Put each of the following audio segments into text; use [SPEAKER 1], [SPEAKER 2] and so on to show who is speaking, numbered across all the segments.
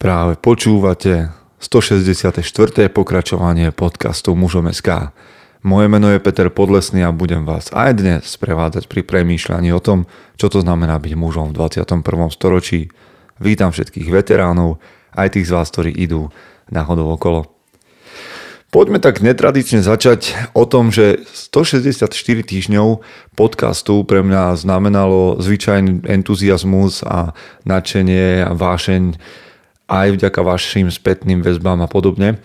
[SPEAKER 1] Práve počúvate 164. pokračovanie podcastu Mužom SK. Moje meno je Peter Podlesný a budem vás aj dnes sprevádzať pri premýšľaní o tom, čo to znamená byť mužom v 21. storočí. Vítam všetkých veteránov, aj tých z vás, ktorí idú náhodou okolo. Poďme tak netradične začať o tom, že 164 týždňov podcastu pre mňa znamenalo zvyčajný entuziasmus a nadšenie a vášeň aj vďaka vašim spätným väzbám a podobne.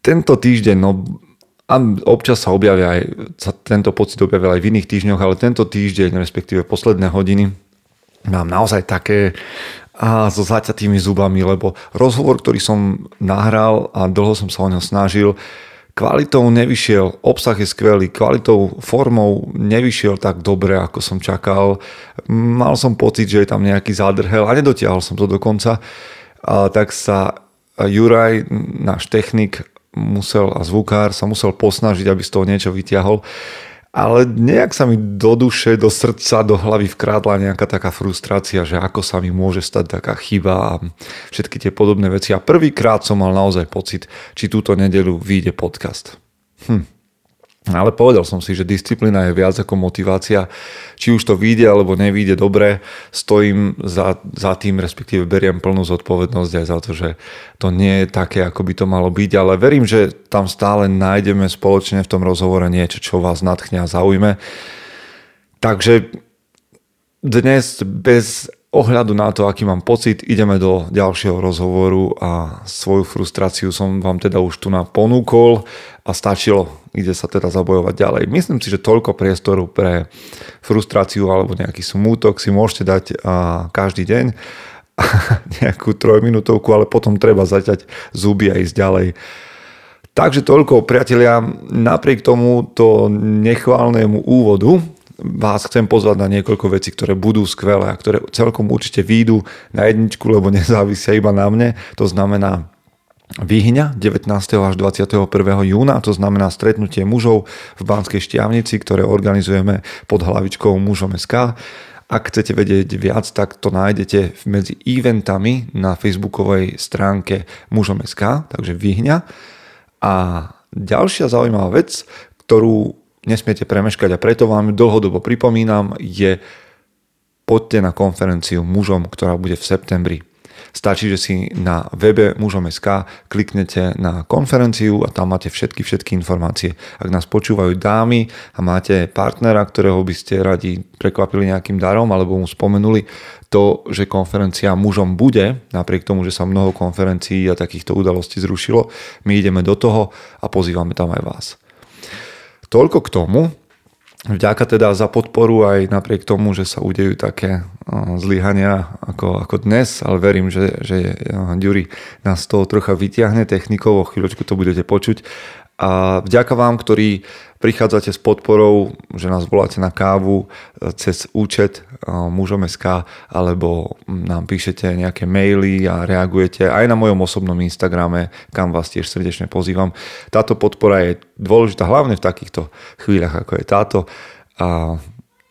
[SPEAKER 1] Tento týždeň, no a občas sa objavia aj, sa tento pocit objavil aj v iných týždňoch, ale tento týždeň, respektíve posledné hodiny, mám naozaj také a so zaťatými zubami, lebo rozhovor, ktorý som nahral a dlho som sa o neho snažil, kvalitou nevyšiel, obsah je skvelý, kvalitou, formou nevyšiel tak dobre, ako som čakal. Mal som pocit, že je tam nejaký zádrhel a nedotiahol som to dokonca. A tak sa Juraj, náš technik, musel a zvukár sa musel posnažiť, aby z toho niečo vyťahol ale nejak sa mi do duše, do srdca, do hlavy vkrádla nejaká taká frustrácia, že ako sa mi môže stať taká chyba a všetky tie podobné veci. A prvýkrát som mal naozaj pocit, či túto nedelu vyjde podcast. Hm. Ale povedal som si, že disciplína je viac ako motivácia. Či už to vyjde alebo nevyjde dobre, stojím za, za tým, respektíve beriem plnú zodpovednosť aj za to, že to nie je také, ako by to malo byť, ale verím, že tam stále nájdeme spoločne v tom rozhovore niečo, čo vás nadchne a zaujme. Takže dnes bez ohľadu na to, aký mám pocit, ideme do ďalšieho rozhovoru a svoju frustráciu som vám teda už tu na ponúkol a stačilo, ide sa teda zabojovať ďalej. Myslím si, že toľko priestoru pre frustráciu alebo nejaký smútok si môžete dať každý deň nejakú trojminútovku, ale potom treba zaťať zuby a ísť ďalej. Takže toľko, priatelia, napriek tomuto nechválnemu úvodu vás chcem pozvať na niekoľko vecí, ktoré budú skvelé a ktoré celkom určite výjdu na jedničku, lebo nezávisia iba na mne. To znamená Výhňa 19. až 21. júna, to znamená stretnutie mužov v Banskej Štiavnici, ktoré organizujeme pod hlavičkou Mužom SK. Ak chcete vedieť viac, tak to nájdete medzi eventami na facebookovej stránke Mužom SK, takže Výhňa. A ďalšia zaujímavá vec, ktorú nesmiete premeškať a preto vám dlhodobo pripomínam, je poďte na konferenciu mužom, ktorá bude v septembri. Stačí, že si na webe mužom.sk kliknete na konferenciu a tam máte všetky, všetky informácie. Ak nás počúvajú dámy a máte partnera, ktorého by ste radi prekvapili nejakým darom alebo mu spomenuli to, že konferencia mužom bude, napriek tomu, že sa mnoho konferencií a takýchto udalostí zrušilo, my ideme do toho a pozývame tam aj vás. Toľko k tomu. Vďaka teda za podporu aj napriek tomu, že sa udejú také zlyhania ako, ako dnes, ale verím, že, že Ďuri nás z toho trocha vyťahne technikou, o chvíľočku to budete počuť. A vďaka vám, ktorí prichádzate s podporou, že nás voláte na kávu e, cez účet e, mužom SK, alebo nám píšete nejaké maily a reagujete aj na mojom osobnom Instagrame, kam vás tiež srdečne pozývam. Táto podpora je dôležitá hlavne v takýchto chvíľach, ako je táto. A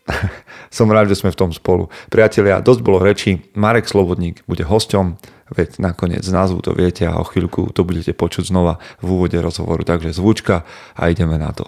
[SPEAKER 1] som rád, že sme v tom spolu. Priatelia, dosť bolo reči. Marek Slobodník bude hosťom, veď nakoniec z názvu to viete a o chvíľku to budete počuť znova v úvode rozhovoru. Takže zvučka a ideme na to.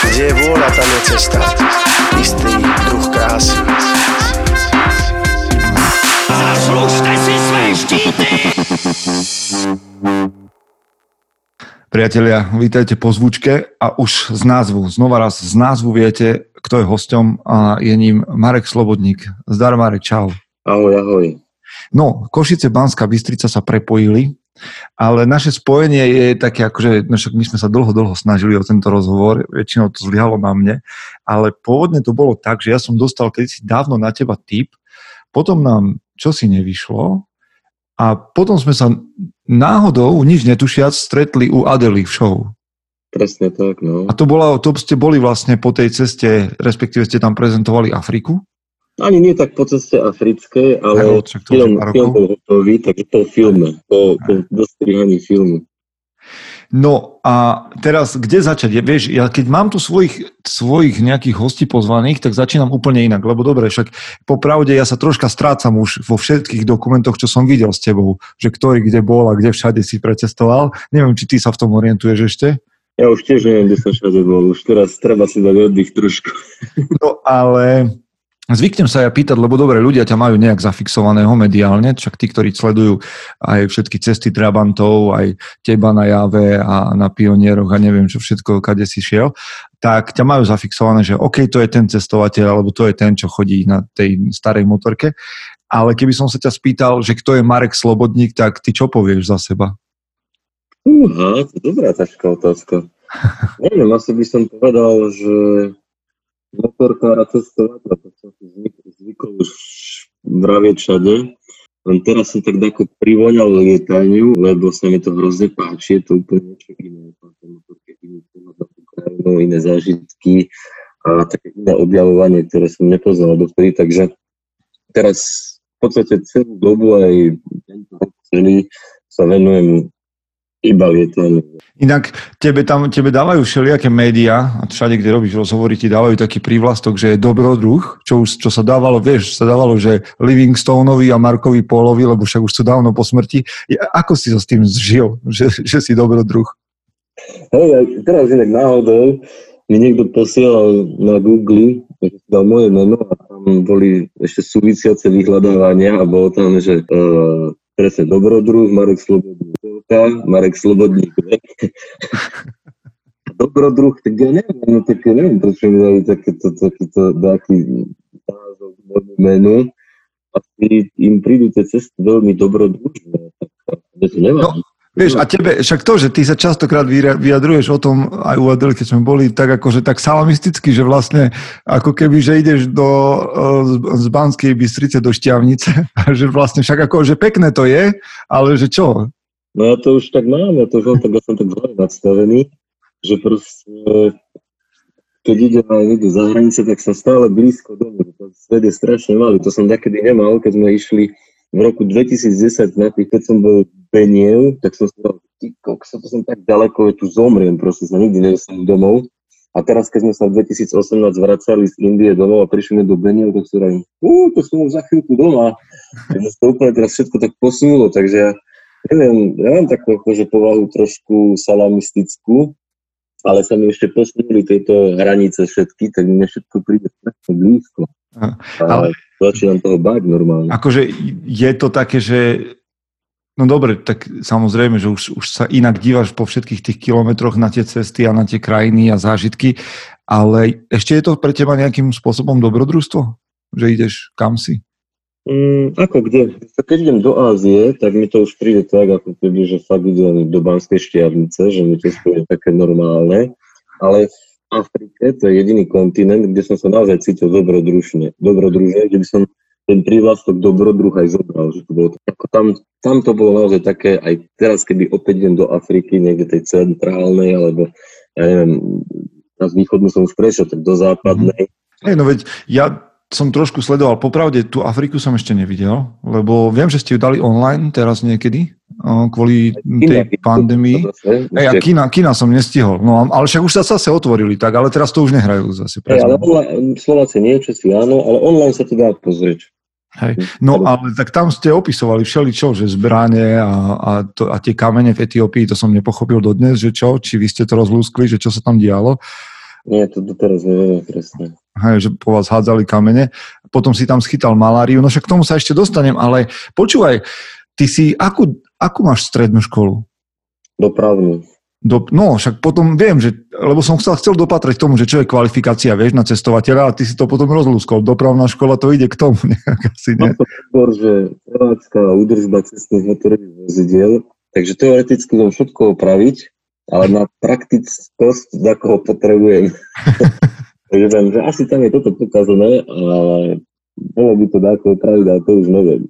[SPEAKER 2] Kde je vôľa, tam je cesta. Istý druh krásy.
[SPEAKER 3] Zaslužte si své štíty!
[SPEAKER 1] Priatelia, vítajte po zvučke a už z názvu, znova raz z názvu viete, kto je hosťom a je ním Marek Slobodník. Zdar Marek, čau.
[SPEAKER 4] Ahoj, ahoj.
[SPEAKER 1] No, Košice, Banská Bystrica sa prepojili ale naše spojenie je také, akože no však my sme sa dlho, dlho snažili o tento rozhovor, väčšinou to zlyhalo na mne, ale pôvodne to bolo tak, že ja som dostal kedysi dávno na teba tip, potom nám čo si nevyšlo a potom sme sa náhodou, nič netušiac, stretli u Adely v show.
[SPEAKER 4] Presne tak, no.
[SPEAKER 1] A to, bola, to ste boli vlastne po tej ceste, respektíve ste tam prezentovali Afriku?
[SPEAKER 4] Ani nie tak po ceste africkej, ale
[SPEAKER 1] Aj, však to
[SPEAKER 4] film, film bol hotový, takže po filme, po, po dostrihaní filmu.
[SPEAKER 1] No a teraz, kde začať? Ja, vieš, ja keď mám tu svojich, svojich nejakých hostí pozvaných, tak začínam úplne inak, lebo dobre, však popravde ja sa troška strácam už vo všetkých dokumentoch, čo som videl s tebou, že ktorý kde bol a kde všade si precestoval. Neviem, či ty sa v tom orientuješ ešte.
[SPEAKER 4] Ja už tiež neviem, kde som všade bol, už teraz treba si dať oddych trošku.
[SPEAKER 1] No ale zvyknem sa ja pýtať, lebo dobre, ľudia ťa majú nejak zafixovaného mediálne, však tí, ktorí sledujú aj všetky cesty Trabantov, aj teba na Jave a na Pionieroch a neviem čo všetko, kade si šiel, tak ťa majú zafixované, že OK, to je ten cestovateľ, alebo to je ten, čo chodí na tej starej motorke. Ale keby som sa ťa spýtal, že kto je Marek Slobodník, tak ty čo povieš za seba?
[SPEAKER 4] Uha, to je dobrá ťažká otázka. Neviem, asi by som povedal, že motorkára cestovateľa, to som si zvyk, zvykol už vravieť všade. Len teraz som tak ako privoňal lietaniu, lebo sa mi to hrozne páči, je to úplne niečo iné. Motorke iný pohľad iné zážitky a také iné objavovanie, ktoré som nepoznal dovtedy, takže teraz v podstate celú dobu aj celý sa venujem iba lietaniu.
[SPEAKER 1] Inak tebe tam tebe dávajú všelijaké médiá a všade, kde robíš rozhovory, ti dávajú taký prívlastok, že je dobrodruh, čo, už, čo sa dávalo, vieš, sa dávalo, že Livingstoneovi a Markovi Pólovi, lebo však už sú dávno po smrti. Ako si so s tým zžil, že, že si dobrodruh?
[SPEAKER 4] Hej, teraz inak náhodou mi niekto posielal na Google, dal moje meno a tam boli ešte súvisiace vyhľadávania a bolo tam, že uh, presne dobrodruh, Marek Slobodník, Marek Slobodník, dobrodruh, tak ja neviem, no tak ja neviem, prečo mi dali takéto, takéto, taký názov menu. Asi im prídu tie cesty veľmi dobrodružné, tak to nevadí.
[SPEAKER 1] Vieš, a tebe, však to, že ty sa častokrát vyjadruješ o tom, aj u Adel, keď sme boli, tak akože tak salamisticky, že vlastne ako keby, že ideš do, eh, z- Banskej Bystrice do Šťavnice, že vlastne však ako, že pekné to je, ale že čo?
[SPEAKER 4] No ja to už tak mám, ja to mám tak, ja som tak zle nastavený, že proste keď idem aj niekde za hranice, tak som stále blízko domu. Svet je strašne malý, to som takedy nemal, keď sme išli v roku 2010 na tých, keď som bol Beniev, tak som si dal, kokso, to som tak ďaleko, že tu zomriem, proste sa nikdy nedostanem domov. A teraz, keď sme sa v 2018 vracali z Indie domov a prišli do Beniev, tak si hovorím, ú, to som už za chvíľku doma. Takže sa to úplne teraz všetko tak posunulo, takže ja neviem, ja mám takú akože povahu trošku salamistickú, ale sa mi ešte posunuli tieto hranice všetky, tak mne všetko príde blízko.
[SPEAKER 1] Aha,
[SPEAKER 4] A
[SPEAKER 1] ale-
[SPEAKER 4] začínam toho báť normálne.
[SPEAKER 1] Akože je to také, že no dobre, tak samozrejme, že už, už sa inak dívaš po všetkých tých kilometroch na tie cesty a na tie krajiny a zážitky, ale ešte je to pre teba nejakým spôsobom dobrodružstvo? Že ideš kam si?
[SPEAKER 4] Mm, ako kde? Keď idem do Ázie, tak mi to už príde tak, ako keby, že fakt idem do Banskej štiavnice, že mi to je také normálne. Ale Afrike, to je jediný kontinent, kde som sa naozaj cítil dobrodružne. Dobrodružne, kde by som ten prívlastok dobrodruh aj zobral. Že to bolo, ako tam, tam to bolo naozaj také, aj teraz, keby opäť idem do Afriky, niekde tej centrálnej, alebo ja neviem, na východnú som už prešiel, tak do západnej.
[SPEAKER 1] Hej, no veď ja som trošku sledoval, popravde tú Afriku som ešte nevidel, lebo viem, že ste ju dali online teraz niekedy, kvôli tej pandémii. Hej, a kina, kina som nestihol, no ale však už sa zase otvorili, tak, ale teraz to už nehrajú zase.
[SPEAKER 4] Hej, ale online, Slováci nie, Česi áno, ale online sa to dá pozrieť.
[SPEAKER 1] Hej. No ale tak tam ste opisovali všeličo, že zbranie a, a, to, a tie kamene v Etiópii, to som nepochopil dodnes, že čo, či vy ste to rozlúskli, že čo sa tam dialo.
[SPEAKER 4] Nie, to doteraz nevieme presne.
[SPEAKER 1] Hej, že po vás hádzali kamene, potom si tam schytal maláriu, no však k tomu sa ešte dostanem, ale počúvaj, ty si, akú, akú máš strednú školu?
[SPEAKER 4] Dopravnú.
[SPEAKER 1] Do, no, však potom viem, že, lebo som sa chcel dopatrať tomu, že čo je kvalifikácia, vieš, na cestovateľa a ty si to potom rozlúskol. Dopravná škola to ide k tomu, nejak asi, nie?
[SPEAKER 4] To skôr, že prevádzka a údržba cestných motorových vozidiel, takže teoreticky viem všetko opraviť, ale na praktickosť, za koho potrebujem. takže viem, že asi tam je toto pokazané, ale bolo by to dáko opraviť, ale to už neviem.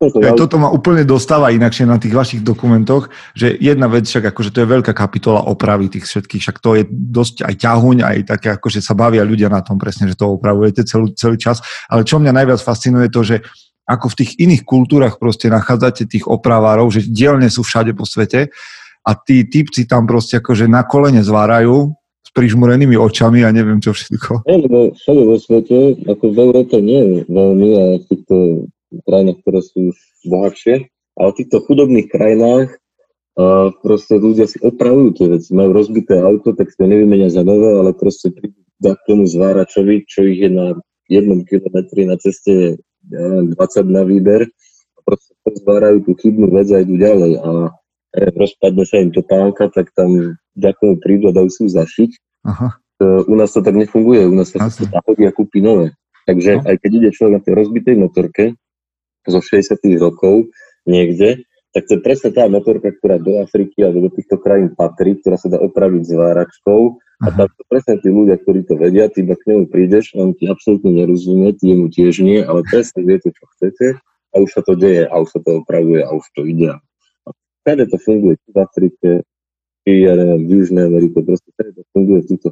[SPEAKER 4] To mal-
[SPEAKER 1] toto ma úplne dostáva inakšie na tých vašich dokumentoch, že jedna vec, však akože to je veľká kapitola opravy tých všetkých, však to je dosť aj ťahuň, aj také akože sa bavia ľudia na tom presne, že to opravujete celý, celý čas. Ale čo mňa najviac fascinuje to, že ako v tých iných kultúrach proste nachádzate tých opravárov, že dielne sú všade po svete a tí typci tam proste akože na kolene zvárajú s prižmurenými očami a neviem čo všetko.
[SPEAKER 4] Nie, lebo všade vo svete, ako v Európe nie veľmi a v týchto krajinách, ktoré sú už bohatšie, ale v týchto chudobných krajinách uh, proste ľudia si opravujú tie veci. Majú rozbité auto, tak si to nevymenia za nové, ale proste prídu k tomu zváračovi, čo ich je na jednom kilometri na ceste ja neviem, 20 na výber a proste zvárajú tú chybnú vec a idú ďalej a rozpadne sa im topánka, tak tam ďakujem prídu a dajú si ju zašiť
[SPEAKER 1] Aha.
[SPEAKER 4] e, u nás to tak nefunguje, u nás sa to nahodí a kúpi nové. Takže
[SPEAKER 1] No.
[SPEAKER 4] aj keď ide človek na tej rozbitej motorke zo 60 rokov niekde, tak to je presne tá motorka, ktorá do Afriky alebo do týchto krajín patrí, ktorá sa dá opraviť zváračkou a
[SPEAKER 1] Aha.
[SPEAKER 4] tam sú presne tí ľudia, ktorí to vedia, ty iba k nemu prídeš, on ti absolútne nerozumie, ty jemu tiež nie, ale presne viete, čo chcete a už sa to deje a už sa to opravuje a už to ide. A všade to funguje, či v Afrike, či ja neviem, v Južnej Amerike, proste všade to funguje v týchto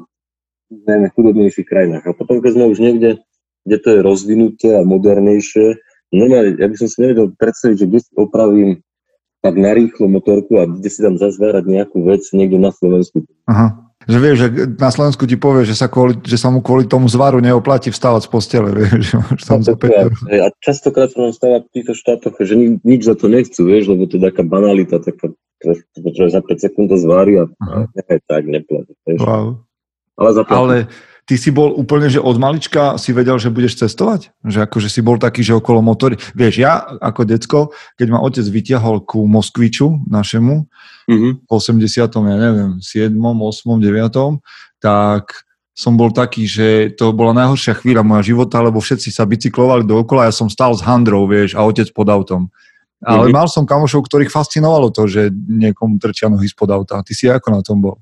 [SPEAKER 4] najmä chudobnejších krajinách. A potom, keď sme už niekde, kde to je rozvinuté a modernejšie, normálne, ja by som si nevedel predstaviť, že kde si opravím tak narýchlo motorku a kde si tam zazvárať nejakú vec niekde na Slovensku.
[SPEAKER 1] Aha. Že vieš, že na Slovensku ti povie, že sa, kvôli, že sa mu kvôli tomu zvaru neoplatí vstávať z postele, vieš, že máš tam za
[SPEAKER 4] No, to je-
[SPEAKER 1] 5 eur.
[SPEAKER 4] hej, A častokrát sa nám stáva v týchto štátoch, že ni, nič za to nechcú, vieš, lebo to je taká banalita, taká, že za 5 sekúnd to zvári a, nechaj tak, neplatí.
[SPEAKER 1] Wow.
[SPEAKER 4] Ale zaplatí.
[SPEAKER 1] Ale ty si bol úplne, že od malička si vedel, že budeš cestovať? Že akože si bol taký, že okolo motory. Vieš, ja ako decko, keď ma otec vyťahol ku Moskviču našemu,
[SPEAKER 4] Mhm.
[SPEAKER 1] v 80. ja neviem, 7., 8., 9., tak som bol taký, že to bola najhoršia chvíľa moja života, lebo všetci sa bicyklovali dookola, ja som stál s handrou, vieš, a otec pod autom. Ale
[SPEAKER 4] Mhm.
[SPEAKER 1] mal som kamošov, ktorých fascinovalo to, že niekomu trčia nohy spod auta. Ty si ako na tom bol?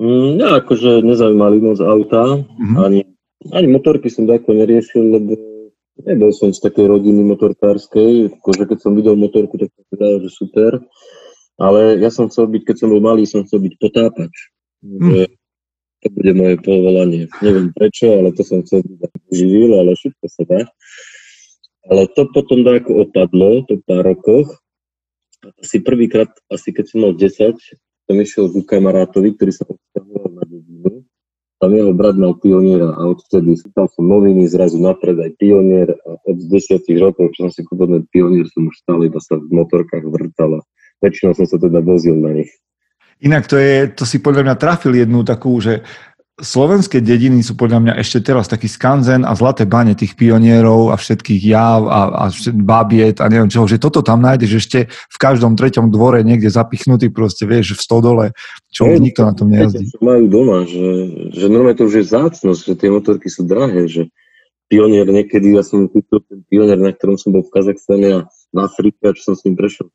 [SPEAKER 4] Mm, ja akože nezaujímali moc auta,
[SPEAKER 1] Mhm.
[SPEAKER 4] ani, ani motorky som tako neriešil, lebo nebol som z takej rodiny motorkárskej, akože keď som videl motorku, tak som si dal, že super, ale ja som chcel byť, keď som bol malý, som chcel byť potápač. Že to bude moje povolanie. Neviem prečo, ale to som chcel byť živil, ale všetko sa dá. Ale to potom dáko opadlo, po pár rokoch. Asi prvýkrát, asi keď som mal 10, som išiel ku kamarátovi, ktorý sa odsťahoval na dedinu. Tam jeho brat mal pioniera a odvtedy čítal som noviny, zrazu napred aj pionier a od 10 rokov, čo som si kúpil ten pionier, som už stále iba sa v motorkách vrtal a väčšinou som sa teda vozil na nich.
[SPEAKER 1] Inak to je, to si podľa mňa trafil jednu takú, že slovenské dediny sú podľa mňa ešte teraz taký skanzen a zlaté bane tých pionierov a všetkých jav a, a všet- babiet a neviem čoho, že toto tam nájdeš ešte v každom treťom dvore niekde zapichnutý proste, vieš, v stodole, čo
[SPEAKER 4] Hej,
[SPEAKER 1] nikto na tom nejazdí.
[SPEAKER 4] čo majú doma, že, že normálne to už je zácnosť, že tie motorky sú drahé, že pionier niekedy, ja som kúpil ten pionier, na ktorom som bol v Kazachstane a v Afrike, čo som s ním prešiel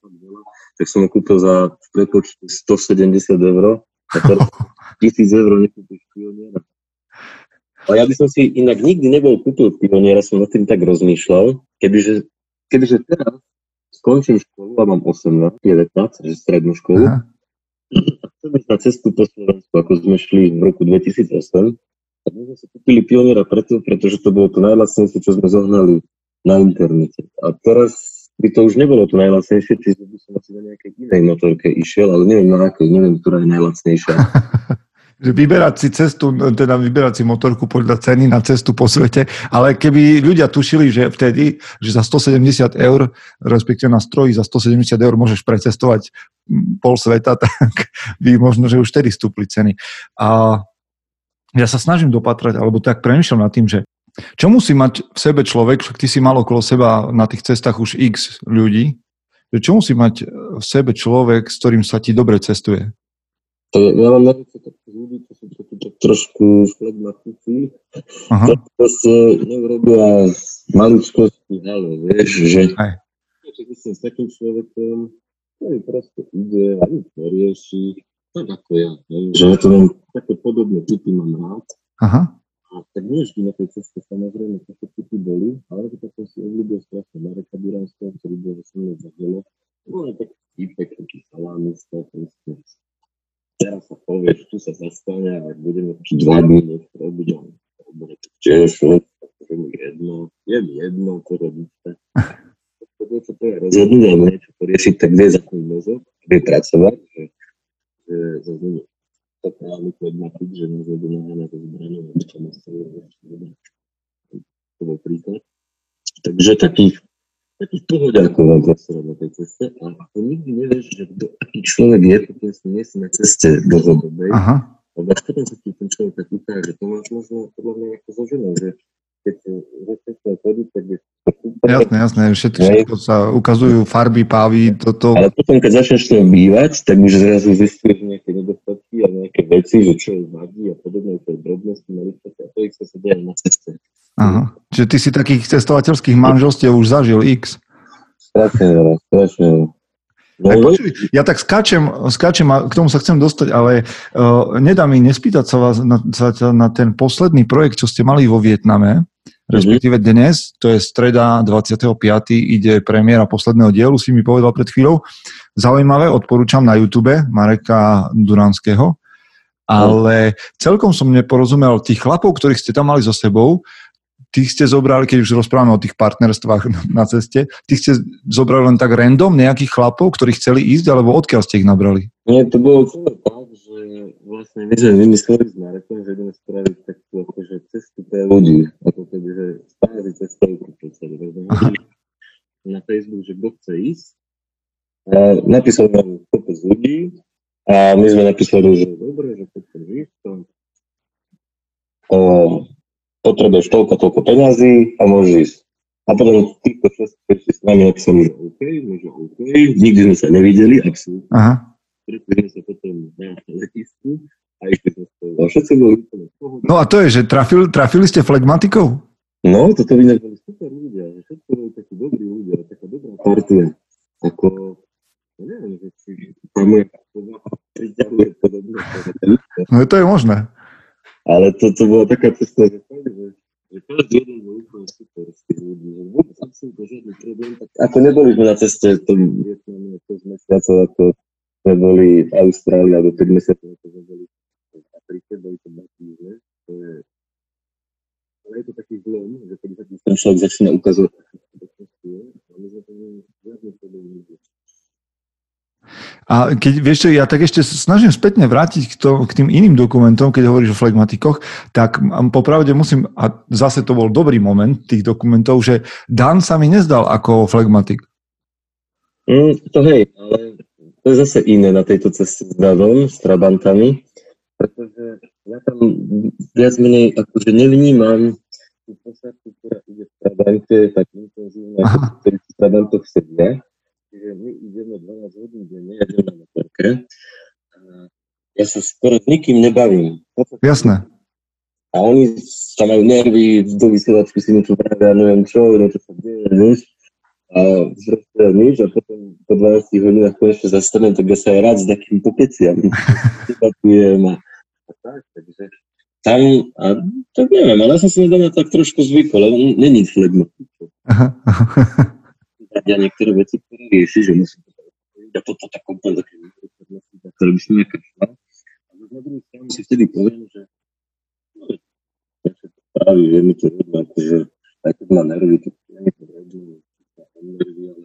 [SPEAKER 4] tak som ho kúpil za v prepočte 170 eur a teraz 1000 eur nekúpiš pioniera. A ja by som si inak nikdy nebol kúpil pioniera, som nad tým tak rozmýšľal, kebyže, kebyže teraz skončím školu a mám 18, 19, že strednú školu,
[SPEAKER 1] Aha.
[SPEAKER 4] a chceme ísť na cestu po Slovensku, ako sme šli v roku 2008, tak my sme si kúpili pioniera preto, pretože to bolo to najlacnejšie, čo sme zohnali na internete. A teraz by to už nebolo to najlacnejšie, čiže by som asi na nejakej inej motorke išiel, ale neviem na akej, neviem, ktorá je najlacnejšia.
[SPEAKER 1] Vyberať si cestu, teda vyberať si motorku podľa ceny na cestu po svete, ale keby ľudia tušili, že vtedy, že za 170 eur, respektíve na stroji za 170 eur môžeš precestovať pol sveta, tak by možno, že už vtedy stúpli ceny. A ja sa snažím dopatrať, alebo tak premýšľam nad tým, že čo musí mať v sebe človek, však ty si mal okolo seba na tých cestách už x ľudí, že čo musí mať v sebe človek, s ktorým sa ti dobre cestuje?
[SPEAKER 4] To je, ja mám na to takých ľudí, čo sú takí tak trošku flegmatici, to proste neurobia maličkosti halo, vieš, že
[SPEAKER 1] Aj.
[SPEAKER 4] som s takým človekom, ktorý proste ide a nič nerieši, tak ako ja, hej, že ja to mám také podobné typy mám rád.
[SPEAKER 1] Aha.
[SPEAKER 4] A A tak vždy na tej ceste, samozrejme, to všetky tu boli, ale to potom si obľúbil strašne Mareka Duranského, ktorý bol so mnou za delo. No ale tak týpek, taký salámista, proste. Teraz sa povieš, tu sa zastane a budeme už dva dní a on bude tak tiež, akože mi jedno, je mi jedno, čo robíte. To, čo to je rozhodnúť, alebo niečo poriešiť, tak vie za ten mozog, vie pracovať, že, že zase to právny pragmatik, že nás zbraní, aby to nastavili ešte dobre. To bol príklad. Takže takých, takých pohodiakov vám prosím na tej ceste a ako nikdy nevieš, že kto, aký človek je, pokiaľ si nie si na ceste dlhodobej,
[SPEAKER 1] Aha.
[SPEAKER 4] lebo až potom sa ti ten človek tak ukáže, to máš možno podľa mňa ako so ženou, že keď chceš chodiť, tak je
[SPEAKER 1] Jasné, jasné, všetko, všetko sa ukazujú farby, pávy, toto.
[SPEAKER 4] Ale potom, keď začneš to bývať, tak už zrazu zistíš nejaké nedostatky a nejaké veci, že čo je vadí a podobne, to je drobnosti, maličkosti a to ich sa deje na ceste.
[SPEAKER 1] Aha. Čiže ty si takých cestovateľských manželstiev už zažil x.
[SPEAKER 4] Strašne veľa, strašne veľa. No,
[SPEAKER 1] Tak počuj, ja tak skáčem, skáčem a k tomu sa chcem dostať, ale uh, nedá mi nespýtať sa vás na, sa, na ten posledný projekt, čo ste mali vo Vietname, respektíve dnes, to je streda 25. ide premiéra posledného dielu, si mi povedal pred chvíľou. Zaujímavé, odporúčam na YouTube Mareka Duranského, ale celkom som neporozumel tých chlapov, ktorých ste tam mali so sebou, tých ste zobrali, keď už rozprávame o tých partnerstvách na, na ceste, tých ste zobrali len tak random nejakých chlapov, ktorí chceli ísť, alebo odkiaľ ste ich nabrali?
[SPEAKER 4] Nie, to bolo celé tak, že vlastne my sme vymysleli s Marekom, že ideme spraviť takú akože cestu pre ľudí, ako keby, že stále cestujú pre celé. Na Facebook, že kto chce ísť. A napísal nám kopec ľudí a my sme napísali, že dobre, že keď chceš ísť, to o, potrebuješ toľko, toľko peňazí a môžeš ísť. A potom týchto šest prišli s nami napísali, že OK, my že OK, nikdy sme sa nevideli, absolútne.
[SPEAKER 1] Aha.
[SPEAKER 4] Stretli sme sa potom na letisku a išli sme spolu. A všetci boli úplne.
[SPEAKER 1] No a to je, že trafil, trafili ste flegmatikou?
[SPEAKER 4] No, toto by boli super ľudia, že všetko boli takí dobrí ľudia, taká dobrá partia. Ako, ja neviem, že či tam je priťahuje podobne.
[SPEAKER 1] No to je možné.
[SPEAKER 4] Ale to, to bola taká cesta, že, že, že každý jeden bol úplne super z tých ľudí. Že vôbec absolútne žiadny problém. Tak, ako neboli sme na ceste v tom Vietname 6 mesiacov, ako sme boli v Austrálii, alebo 5 mesiacov, ako sme boli to dva týždne. To je, ale je to taký zlom, že keď sa ten človek začína ukazovať, a my sme to nevideli.
[SPEAKER 1] A keď, vieš čo, ja tak ešte snažím spätne vrátiť k, to, k tým iným dokumentom, keď hovoríš o flegmatikoch, tak popravde musím, a zase to bol dobrý moment tých dokumentov, že Dan sa mi nezdal ako flegmatik.
[SPEAKER 4] Mm, to hej, ale to je zase iné na tejto ceste s Davom, s Trabantami, pretože ja tam viac menej akože nevnímam tú posádku, ktorá ide v Trabante tak intenzívne, ako ktorí v Trabantoch sedia. Čiže my ideme 12 hodín denne, ja idem na motorke. Ja sa skoro s nikým nebavím.
[SPEAKER 1] Jasné.
[SPEAKER 4] A oni tam majú nervy, do vysielačky si niečo pravia, neviem čo, niečo sa deje, vieš. A proste nič a potom po 12 hodinách konečne zastanem, tak ja sa aj rád s takým popeciam. Debatujem a, a tak, takže tam, a tak neviem, ale ja som si nedávno tak trošku zvykol, lebo n- není flegma.
[SPEAKER 1] Aha.
[SPEAKER 4] Ja niektoré veci, ktoré rieši, že musím to spraviť a toto tak úplne také ktoré by som nekašľal. A na druhú stranu si vtedy poviem, že no, ja sa to spraví, je mi to jedno, akože aj keď má nervy, tak ja mi to jedno, nervy, ale,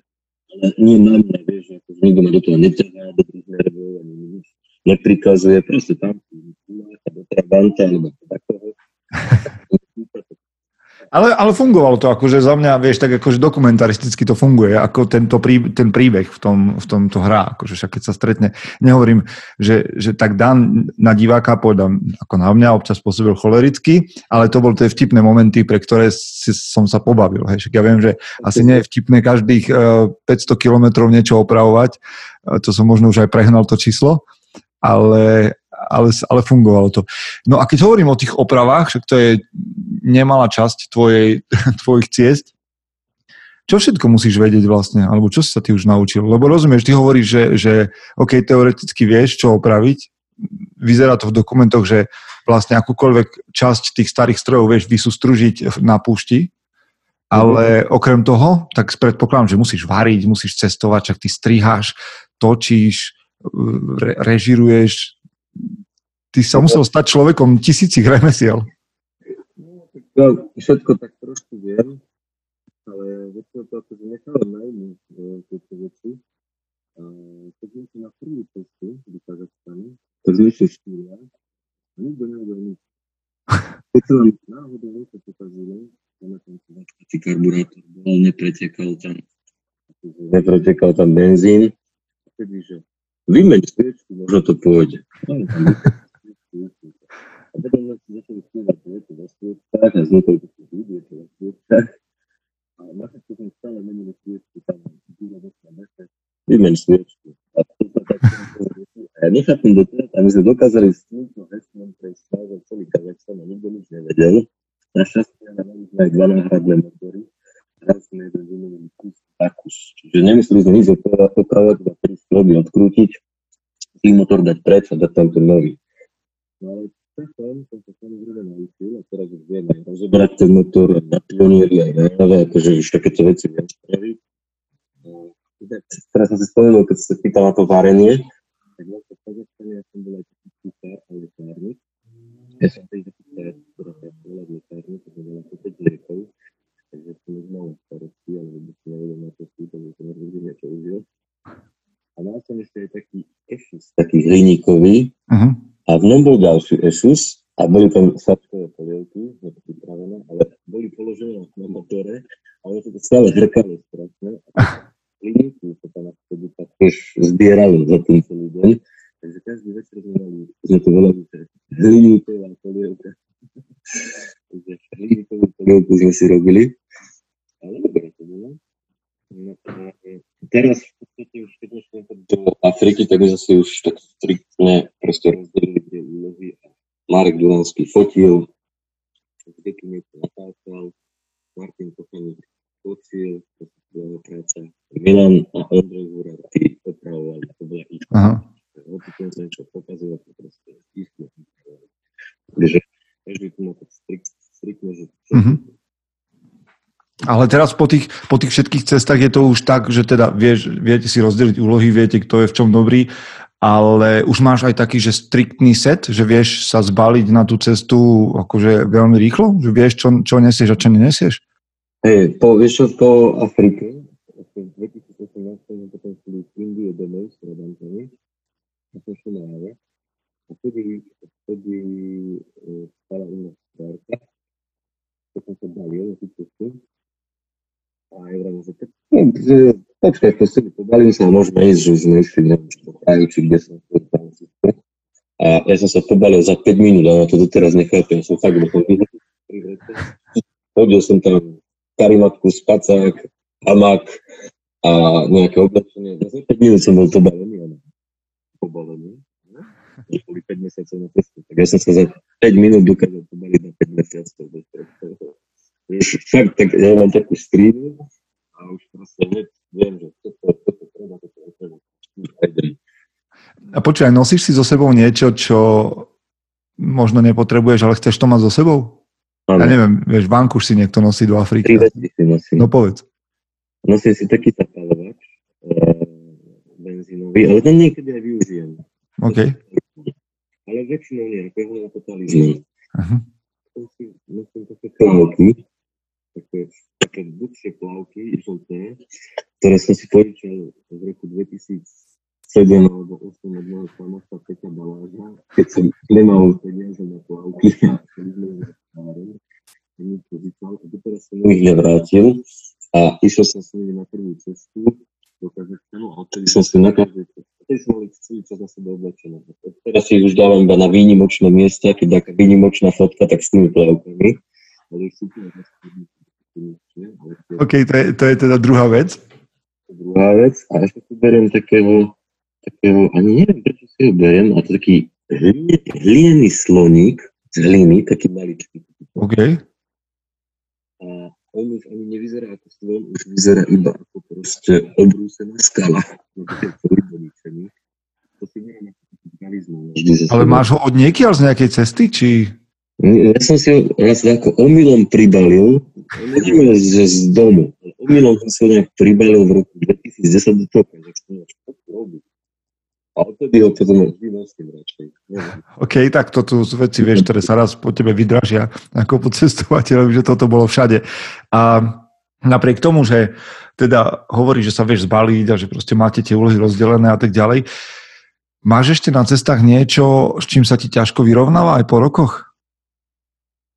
[SPEAKER 4] ale nie na mňa, vieš, že akože nikto ma do toho netrhá, do tých nervov, ani nič neprikazuje, proste tam do Trabanta, alebo do takého.
[SPEAKER 1] Ale, ale fungovalo to, akože za mňa, vieš, tak akože dokumentaristicky to funguje, ako tento prí, ten príbeh v, tom, v tomto hra, akože však keď sa stretne, nehovorím, že, že tak Dan na diváka povedal, ako na mňa občas pôsobil cholericky, ale to bol tie vtipné momenty, pre ktoré si, som sa pobavil, hej, však ja viem, že asi nie je vtipné každých uh, 500 kilometrov niečo opravovať, uh, to som možno už aj prehnal to číslo, ale, ale, ale fungovalo to. No a keď hovorím o tých opravách, však to je nemalá časť tvojej, tvojich ciest, čo všetko musíš vedieť vlastne, alebo čo si sa ty už naučil? Lebo rozumieš, ty hovoríš, že, že OK, teoreticky vieš, čo opraviť, vyzerá to v dokumentoch, že vlastne akúkoľvek časť tých starých strojov vieš vysústružiť na púšti, ale okrem toho, tak predpokladám, že musíš variť, musíš cestovať, čak ty striháš, točíš, re, režiruješ. Ty sa musel stať človekom tisícich remesiel.
[SPEAKER 4] Ja všetko tak trošku viem, ale väčšinou to akože nechávam najmä tieto veci. A keď sme na prvú cestu do Kazachstanu, tak sme išli štyria a nikto nevedel nič. Keď sa nám náhodou niečo pokazilo, pamätám si, či karburátor bol, nepretekal tam, akože nepretekal tam benzín, a vtedy, že vymeň sviečku, možno to pôjde. No, a potom sme začali spievať veci vo sviečkách a vznikli také vidieť vo sviečkách. A na všetko sme stále menili sviečky, tam díla došla mese, vymeň sviečku. A to sa tak a ja nechápem do toho, a my sme dokázali s týmto heslom prejsť stále celý Kazachstan a nikto nič nevedel. Našťastie ale mali sme aj dva náhradné motory. Raz sme jeden vymenili kus a kus. Čiže nemuseli sme nič opravovať, iba tri stroby odkrútiť, tým motor dať preč a dať tam ten nový. No ale časom som sa samozrejme naučil a teraz už vieme rozobrať ten motor na pionieri aj nové, akože už takéto veci viem spraviť. No, teraz som si spomenul, keď sa pýtal na to varenie, tak vlastne v Kazachstane ja som bol aj taký kuchár a lekárnik. Ja som tej taký kuchár, ktorá sa bola v lekárni, to som bol ako 5 rokov, takže som už mal starosti, ale vôbec som nevedel na to sú, takže som rozhodne niečo užil. A mal som ešte aj taký ešus, taký hliníkový,
[SPEAKER 1] Uh-huh.
[SPEAKER 4] A v ňom bol ďalší ešus a boli tam sačkové polievky, nie to pripravené, ale boli položené na motore a ono to stále hrkalo strašne. A hliníky sa tam vtedy tak tiež zbierali za tým celý deň. Takže každý večer sme mali, sme to volali, že hliníková polievka. Takže hliníkovú polievku sme si robili. Ale dobre to bolo. No, teraz v podstate už keď sme do Afriky, tak my zase už tak striktne proste rozdelili tie úlohy Marek Dulanský fotil, Zdeky niečo natáčal, Martin Kochaník točil, to bola práca, Milan a Ondrej Húrar, tí opravovali, to bola ich
[SPEAKER 1] Aha.
[SPEAKER 4] Opäť sa niečo pokazilo, to proste istne. Takže každý tu má tak strikt, striktne, že
[SPEAKER 1] Mhm. Ale teraz po tých, po tých všetkých cestách je to už tak, že teda vieš, viete si rozdeliť úlohy, viete, kto je v čom dobrý, ale už máš aj taký, že striktný set, že vieš sa zbaliť na tú cestu akože veľmi rýchlo? Že vieš, čo, čo nesieš a čo nenesieš?
[SPEAKER 4] Hej, po, vieš čo, po Afrike, v 2018 sme potom šli z Indie domov s Radantami, a som šli na jave, a vtedy, vtedy e, stala u nás keď som sa balil na tú cestu, a ja vravím, že počkaj, to si pobalím sa môžeme ísť, že sme išli, neviem, či kraju, či kde to. A ja som sa pobalil za 5 minút, ale to doteraz nechápem, som fakt bol Hodil som tam karimatku, spacák, hamak a nejaké oblečenie. Ja som 5 minút som bol pobalený, ale pobalený. Už boli 5 mesiacov na cestu. Tak ja som sa za 5 minút dokázal pobaliť na 5 mesiacov. Už fakt, tak ja mám takú strídu a už proste viem, že toto, toto treba, toto treba. A idem.
[SPEAKER 1] A počúvaj, nosíš si so sebou niečo, čo možno nepotrebuješ, ale chceš to mať so sebou? Ja
[SPEAKER 4] Áno,
[SPEAKER 1] neviem, vieš, vankuš si niekto nosí do
[SPEAKER 4] tri
[SPEAKER 1] Afriky.
[SPEAKER 4] veci si nosím.
[SPEAKER 1] No povedz.
[SPEAKER 4] Nosím si taký zapalovač, e, benzínový, ale ten niekedy aj využijem.
[SPEAKER 1] OK.
[SPEAKER 4] Ale väčšinou nie, ako jeho na to talizman.
[SPEAKER 1] Aha.
[SPEAKER 4] Nosím nosím také klobúky, také, také dlhšie plavky, žlté, ktoré som si požičal v roku 2007 alebo 2008 od môjho kamoša Peťa Baláža, keď som nemal peniaze na plavky a som sme na tvári, som mi požičal a doteraz som mu ich nevrátil a išiel som s nimi na prvú cestu do Kazachstanu a odtedy som si na každej ceste, odtedy som mali celý čas na sebe oblečené. Teraz si ich už dávam iba na výnimočné miesta, keď taká výnimočná fotka, tak s tými plavkami.
[SPEAKER 1] OK, to je, to je teda druhá vec.
[SPEAKER 4] Druhá vec, a ešte si beriem takého, takého, ani neviem, prečo si ho beriem, a to taký hline, hlinený sloník z hliny, taký maličký.
[SPEAKER 1] OK.
[SPEAKER 4] A on už ani nevyzerá ako slon, už vyzerá iba ako proste obrúsená skala. No. To si neviem,
[SPEAKER 1] Ale máš ho od niekiaľ z nejakej cesty, či...
[SPEAKER 4] Ja som si ho raz ako omylom pribalil, neviem, že z domu, ale omylom som si ho nejak pribalil v roku 2010 do toho, som ho čo to robí. A odtedy ho potom vždy nosím radšej.
[SPEAKER 1] OK, tak to tu sú veci, vieš, ktoré sa raz po tebe vydražia ako po cestovateľovi, že toto bolo všade. A napriek tomu, že teda hovorí, že sa vieš zbaliť a že proste máte tie úlohy rozdelené a tak ďalej, máš ešte na cestách niečo, s čím sa ti ťažko vyrovnáva aj po rokoch?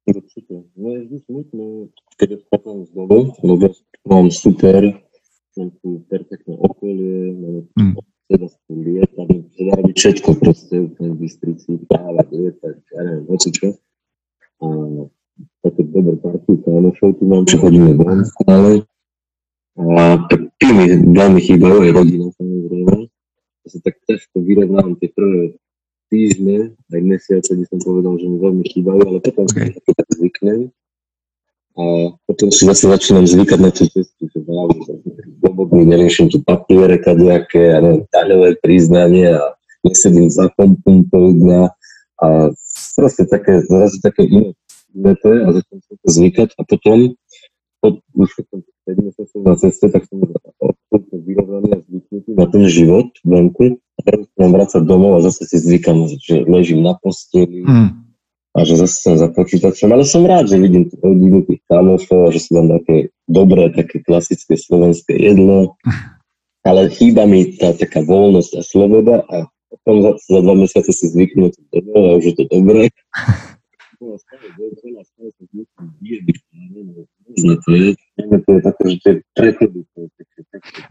[SPEAKER 4] Určite. No je vždy smutné, keď odchádzam z domu, lebo mám super, mám tu perfektné okolie, mám
[SPEAKER 1] Mm.
[SPEAKER 4] Teda tu lietať, sa dá robiť všetko proste, v Bystrici, plávať, lietať, ja neviem, hocičo. A také dobré party kámošov tu mám, čo chodíme von stále. A tak tí mi veľmi chýbajú, aj rodina samozrejme. Ja sa tak ťažko vyrovnávam tie prvé týždne, aj mesiace, by som povedal, že mi veľmi chýbajú, ale potom
[SPEAKER 1] Okay.
[SPEAKER 4] si tak zvyknem. A potom si zase začínam zvykať na tú cestu, že wow, som slobodný, neriešim tu papiere kadejaké, a neviem, daňové priznanie a nesedím za kompom dňa a proste také, zrazu také iné, to je a začnem sa to zvykať a potom po, už keď som 5 mesiacov na ceste, tak som absolútne vyrovnaný a zvyknutý na ten život vonku a teraz sa mám vrácať domov a zase si zvykam, že ležím na posteli,
[SPEAKER 1] Mm.
[SPEAKER 4] A že zase som za počítačom, ale som rád, že vidím rodinu, tých kamošov že si dám také dobré, také klasické slovenské jedlo, ale chýba mi tá taká voľnosť a sloboda a potom za, za dva mesiace si zvyknú to domov a už je to dobré.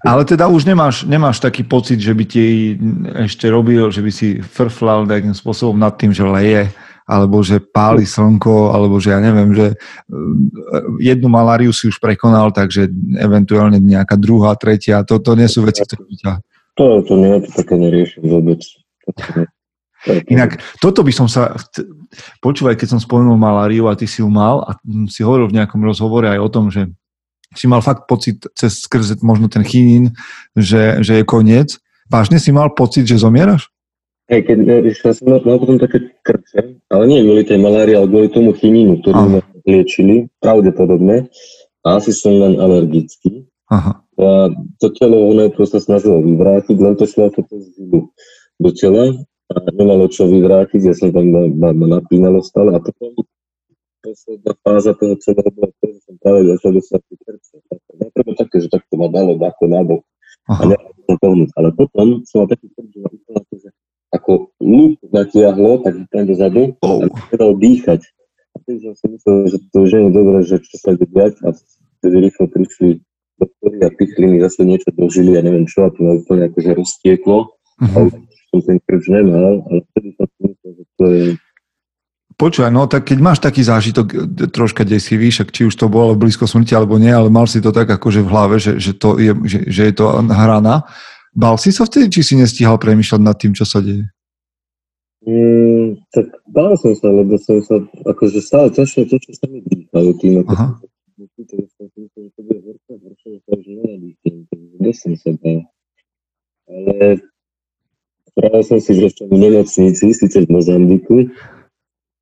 [SPEAKER 1] Ale teda už nemáš, nemáš taký pocit, že by ti ešte robil, že by si frflal nejakým spôsobom nad tým, že leje, alebo že páli slnko, alebo že ja neviem, že eh, jednu maláriu si už prekonal, takže eventuálne nejaká druhá, tretia, to, to nie sú veci, ktoré by ťa...
[SPEAKER 4] to, to nie, to také neriešim vôbec.
[SPEAKER 1] Inak toto by som sa... Počúvaj, keď som spomenul maláriu a ty si ju mal a si hovoril v nejakom rozhovore aj o tom, že si mal fakt pocit cez skrze možno ten chinín, že, že je koniec. Vážne si mal pocit, že zomieraš?
[SPEAKER 4] Hej, keď ja som mal, potom také krče, ale nie kvôli tej malárii, ale kvôli tomu chinínu, ktorý
[SPEAKER 1] Áno.
[SPEAKER 4] ma liečili, pravdepodobne. A asi som len alergický.
[SPEAKER 1] Aha.
[SPEAKER 4] A to telo ono proste snažilo vyvrátiť, len to šlo ako to zilu do tela a nemalo čo vyvrátiť, ja som tam ma, ma, ma napínalo stále a potom posledná fáza toho celého bola to, že som práve začal dostať tie krče. Najprv také, že takto ma dalo ako nabok a
[SPEAKER 1] Aha.
[SPEAKER 4] nemohol som pohnúť. Ale potom som mal taký krč, že ako, lúk natiahlo, tak tam dozadu
[SPEAKER 1] Oh.
[SPEAKER 4] a nedal dýchať. A vtedy som si myslel, že to už je dobré, že čo sa ide diať a vtedy rýchlo prišli doktori a pichli mi zase niečo do žily, ja neviem čo, a to ma úplne akože roztieklo. A
[SPEAKER 1] Mhm.
[SPEAKER 4] už som ten krč nemal, ale vtedy som si myslel, že to je
[SPEAKER 1] Počúvaj, no tak keď máš taký zážitok e, troška desivý, však či už to bolo blízko smrti alebo nie, ale mal si to tak akože v hlave, že, že, to je, že, že je to hrana. Bal si sa vtedy, či si nestíhal premýšľať nad tým, čo sa deje?
[SPEAKER 4] Mm, tak bál som sa, lebo som sa, akože stále ťažšie, ťažšie sa mi dýchajú tým, ako
[SPEAKER 1] Aha.
[SPEAKER 4] som sa bál. Ale spravil som si, ešte v nemocnici, síce v Mozambiku,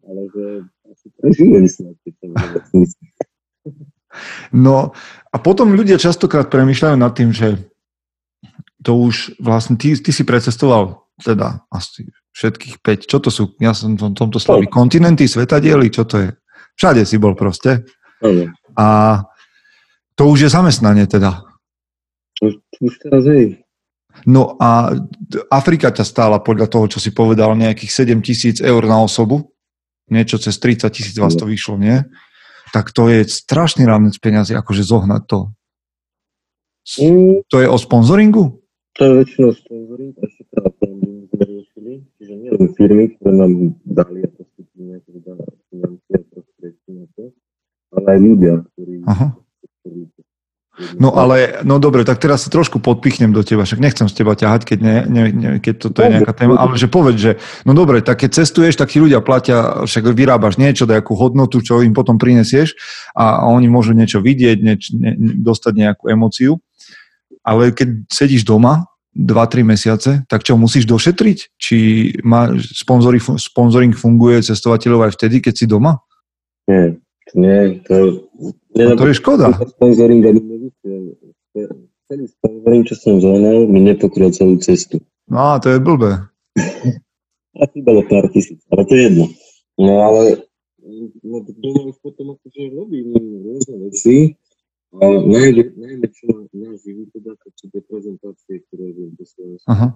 [SPEAKER 4] ale že asi prežijem snad, keď som v nemocnici.
[SPEAKER 1] No a potom ľudia častokrát premýšľajú nad tým, že to už vlastne, ty, ty si precestoval teda asi všetkých 5, čo to sú, ja som v tomto slaví, kontinenty, svetadiely, čo to je? Všade si bol proste. A to už je zamestnanie teda.
[SPEAKER 4] už, už teraz hej.
[SPEAKER 1] No a Afrika ťa stála podľa toho, čo si povedal, nejakých 7 tisíc eur na osobu. Niečo cez 30 tisíc vás to vyšlo, nie? Tak to je strašný rámec peniazy, akože zohnať to.
[SPEAKER 4] Mm,
[SPEAKER 1] To je o sponzoringu?
[SPEAKER 4] To je väčšinou sponsoring a ešte crowdfunding sme riešili, čiže nie len firmy, ktoré nám dali a poskytli nejaké teda financie a prostriedky na to, ale aj ľudia, ktorí...
[SPEAKER 1] Aha. No ale, no dobre, tak teraz sa trošku podpichnem do teba, však nechcem z teba ťahať, keď, ne, ne, ne, keď toto je nejaká téma, ale že povedz, že no dobre, tak keď cestuješ, tak ti ľudia platia, však vyrábaš niečo, nejakú hodnotu, čo im potom prinesieš a oni môžu niečo vidieť, nieč, ne, dostať nejakú emóciu, ale keď sedíš doma 2-3 mesiace, tak čo musíš došetriť? Či má sponsoring, sponsoring funguje cestovateľov aj vtedy, keď si doma?
[SPEAKER 4] Nie, nie, to...
[SPEAKER 1] No to je škoda.
[SPEAKER 4] Sponsoring. Celý sponsoring, čo som zohnal, mi nepokryl celú cestu.
[SPEAKER 1] No, to je blbé.
[SPEAKER 4] A bolo pár tisíc, ale to je jedno. No ale no, doma už potom akože robím rôzne veci, a čo nás živí teda, to sú tie prezentácie, ktoré viem po Slovensku.
[SPEAKER 1] Aha.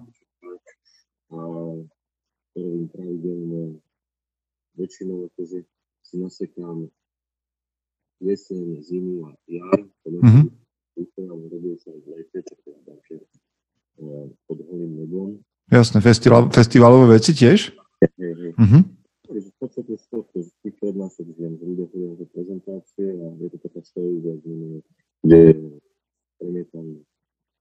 [SPEAKER 4] A ktoré viem pravidelne väčšinou akože si nasekám jeseň, zimu a jar.
[SPEAKER 1] Mhm.
[SPEAKER 4] Vykonám, robil som v lete, také také eh, pod holým nebom.
[SPEAKER 1] Jasné, festival, festivalové veci tiež? Mhm.
[SPEAKER 4] Takže v podstate z toho, že tých prednášok viem, chodia na prezentácie a je to taká story, kde premietam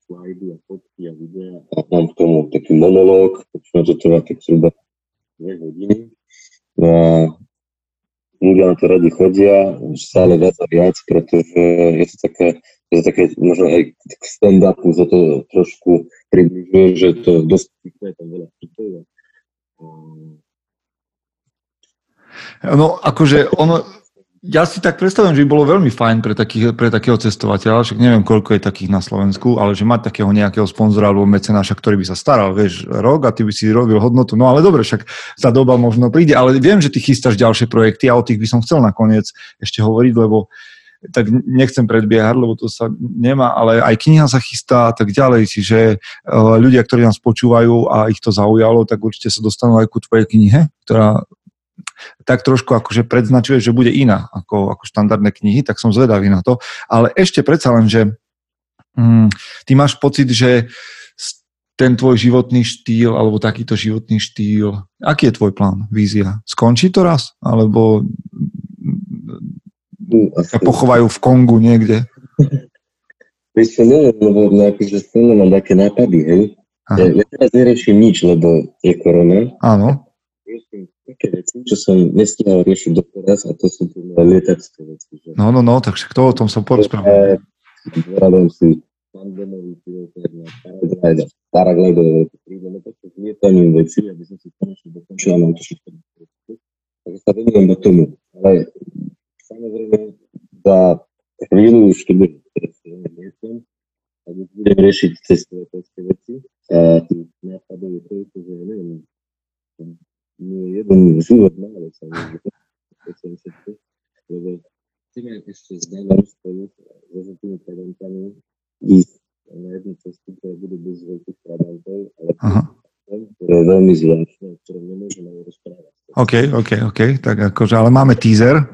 [SPEAKER 4] slajdy a fotky a videa a mám k tomu taký monológ, väčšinou to trvá tak zhruba dve hodiny. No a ľudia na to radi chodia, stále viac a viac, pretože je to také, je to také možno aj k stand-upu za to trošku približuje, že to dosť je tam veľa vtipov. a
[SPEAKER 1] No, akože ono, ja si tak predstavujem, že by bolo veľmi fajn pre, takých, pre takého cestovateľa, však neviem, koľko je takých na Slovensku, ale že mať takého nejakého sponzora alebo mecenáša, ktorý by sa staral, vieš, rok a ty by si robil hodnotu. No ale dobre, však tá doba možno príde, ale viem, že ty chystáš ďalšie projekty a o tých by som chcel nakoniec ešte hovoriť, lebo tak nechcem predbiehať, lebo to sa nemá, ale aj kniha sa chystá a tak ďalej, čiže uh, ľudia, ktorí nás počúvajú a ich to zaujalo, tak určite sa dostanú aj ku tvojej knihe, ktorá tak trošku akože predznačuje, že bude iná ako, ako štandardné knihy, tak som zvedavý na to. Ale ešte predsa len, že mm, ty máš pocit, že ten tvoj životný štýl alebo takýto životný štýl, aký je tvoj plán, vízia? Skončí to raz? Alebo sa pochovajú v Kongu niekde?
[SPEAKER 4] Vieš čo, neviem, lebo akože stále mám také nápady, hej. Ja, ja teraz neriešim nič, lebo je korona.
[SPEAKER 1] Áno.
[SPEAKER 4] Riešim také veci, čo som nestihal riešiť doteraz a to sú tie moje lietačské veci. Že...
[SPEAKER 1] No, no, no, tak však to o tom som porozprával.
[SPEAKER 4] Zvládam si tandemový pilotér na paraglide, paraglidové veci, prídeme také s lietaním veci, aby som si konečne dokončil a mám to všetko. Takže sa venujem do tomu. Ale samozrejme za chvíľu už keď budem lietom, už budem riešiť cestovateľské veci a tých nápadov je toľko, že neviem, jeden život málo sa lebo chceme ešte s Danom spolu so tými talentami. Ísť na jednu cestu, ktoré budú bez veľkých trabantov, ale ktoré je veľmi zvláštne, o ktorom nemôžeme rozprávať.
[SPEAKER 1] OK, OK, OK, tak akože, ale máme teaser.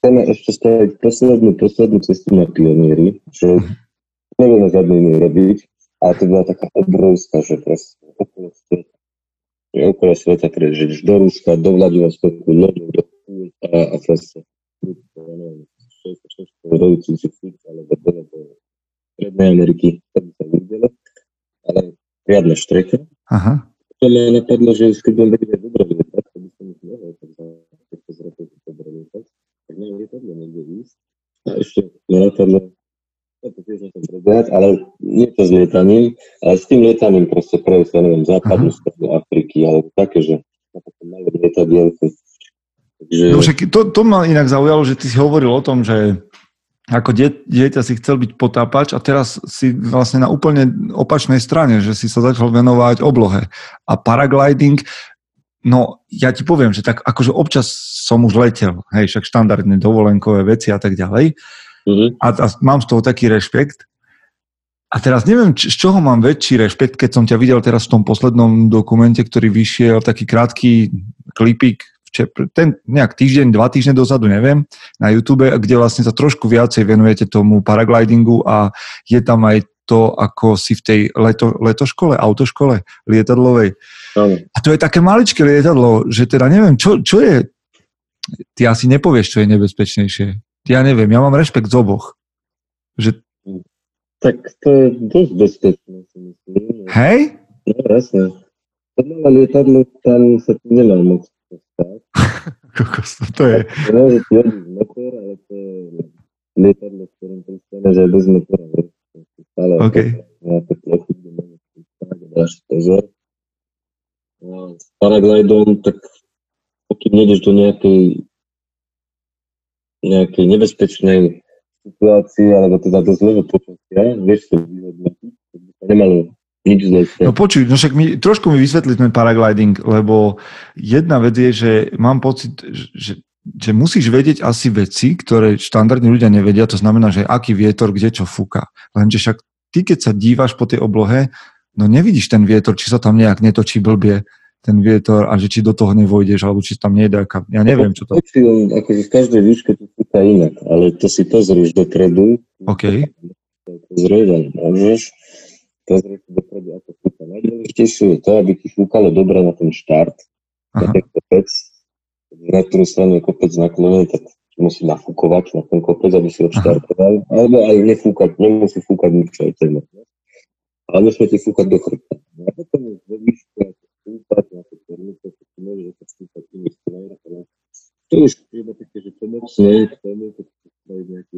[SPEAKER 4] Chceme ešte spraviť poslednú, poslednú cestu na pionieri, čo nevieme žiadne iné robiť, ale to bola taká obrovská, že proste okolo sveta prežiť do Ruska, do Vladivostoku, loďou do a, a proste ja neviem, 6 vedúci si alebo do Strednej Ameriky, to by sa videlo, ale riadna štreka.
[SPEAKER 1] Aha.
[SPEAKER 4] To ma napadlo, že keď budem vedieť dobre lietať, to by som už mohol tak za 15 rokov dobre lietať, tak mám lietadlo niekde ísť. A ešte ma napadlo, to tiež nechcem prebiehať, ale nie to s lietaním, ale s tým lietaním proste prejsť, ja neviem, západnú stranu Afriky, alebo také, že malé lietadielko. Takže,
[SPEAKER 1] No však to, to ma inak zaujalo, že ty si hovoril o tom, že ako die- dieťa si chcel byť potápač a teraz si vlastne na úplne opačnej strane, že si sa začal venovať oblohe. A paragliding, no ja ti poviem, že tak akože občas som už letel, hej, však štandardné dovolenkové veci a tak ďalej.
[SPEAKER 4] Mhm.
[SPEAKER 1] A, a mám z toho taký rešpekt. A teraz neviem, č- z čoho mám väčší rešpekt, keď som ťa videl teraz v tom poslednom dokumente, ktorý vyšiel, taký krátky klipík, vče- ten nejak týždeň, dva týždne dozadu, neviem, na YouTube, kde vlastne sa trošku viacej venujete tomu paraglidingu a je tam aj to, ako si v tej leto, letoškole, autoškole lietadlovej.
[SPEAKER 4] áno.
[SPEAKER 1] A to je také maličké lietadlo, že teda neviem, čo, čo je... Ty asi nepovieš, čo je nebezpečnejšie. Ja neviem, ja mám rešpekt z oboch. Že,
[SPEAKER 4] Tak to je dosť bezpečné, si myslím.
[SPEAKER 1] hej?
[SPEAKER 4] No jasné. To malé lietadlo, tam sa tu nedá moc stať.
[SPEAKER 1] Kokos, to je...
[SPEAKER 4] Môže ti odísť motor, ale to je lietadlo, v ktorom pristane, že je bez motora. vieš. Stále
[SPEAKER 1] OK.
[SPEAKER 4] na to plochu, kde môže pristať a dáš si pozor. A s paraglidom, tak pokým nejdeš do nejakej nejakej nebezpečnej situácii, alebo teda do zlého počasia, vieš to vyhodnotiť, to nemalo nič zle.
[SPEAKER 1] No počuj, no však mi, trošku mi vysvetli ten paragliding, lebo jedna vec je, že mám pocit, že, že musíš vedieť asi veci, ktoré štandardne ľudia nevedia, to znamená, že aký vietor, kde čo fúka. Lenže však ty, keď sa díváš po tej oblohe, no nevidíš ten vietor, či sa tam nejak netočí blbie, ten vietor a že či do toho nevojdeš, alebo či tam nejde, ja neviem, čo to...
[SPEAKER 4] Akože v každej výške to fúka inak, ale to si pozrieš dopredu.
[SPEAKER 1] OK.
[SPEAKER 4] Pozrieš môžeš pozrieť si dopredu, ako fúka. Najdôležitejšie je to, aby ti fúkalo dobre na ten štart, na
[SPEAKER 1] Aha.
[SPEAKER 4] ten kopec, na ktorú stranu je kopec naklonený, tak musí nafúkovať na ten kopec, aby si odštartoval, alebo aj nefúkať, nemusí fúkať nič, aj to je. Ale nesmie ti fúkať do chrbta. No A potom už vo ako fúkať na to si môže zase fúkať iný smer, ale to už treba také, že pomocne k tomu, keď si spraviť nejaký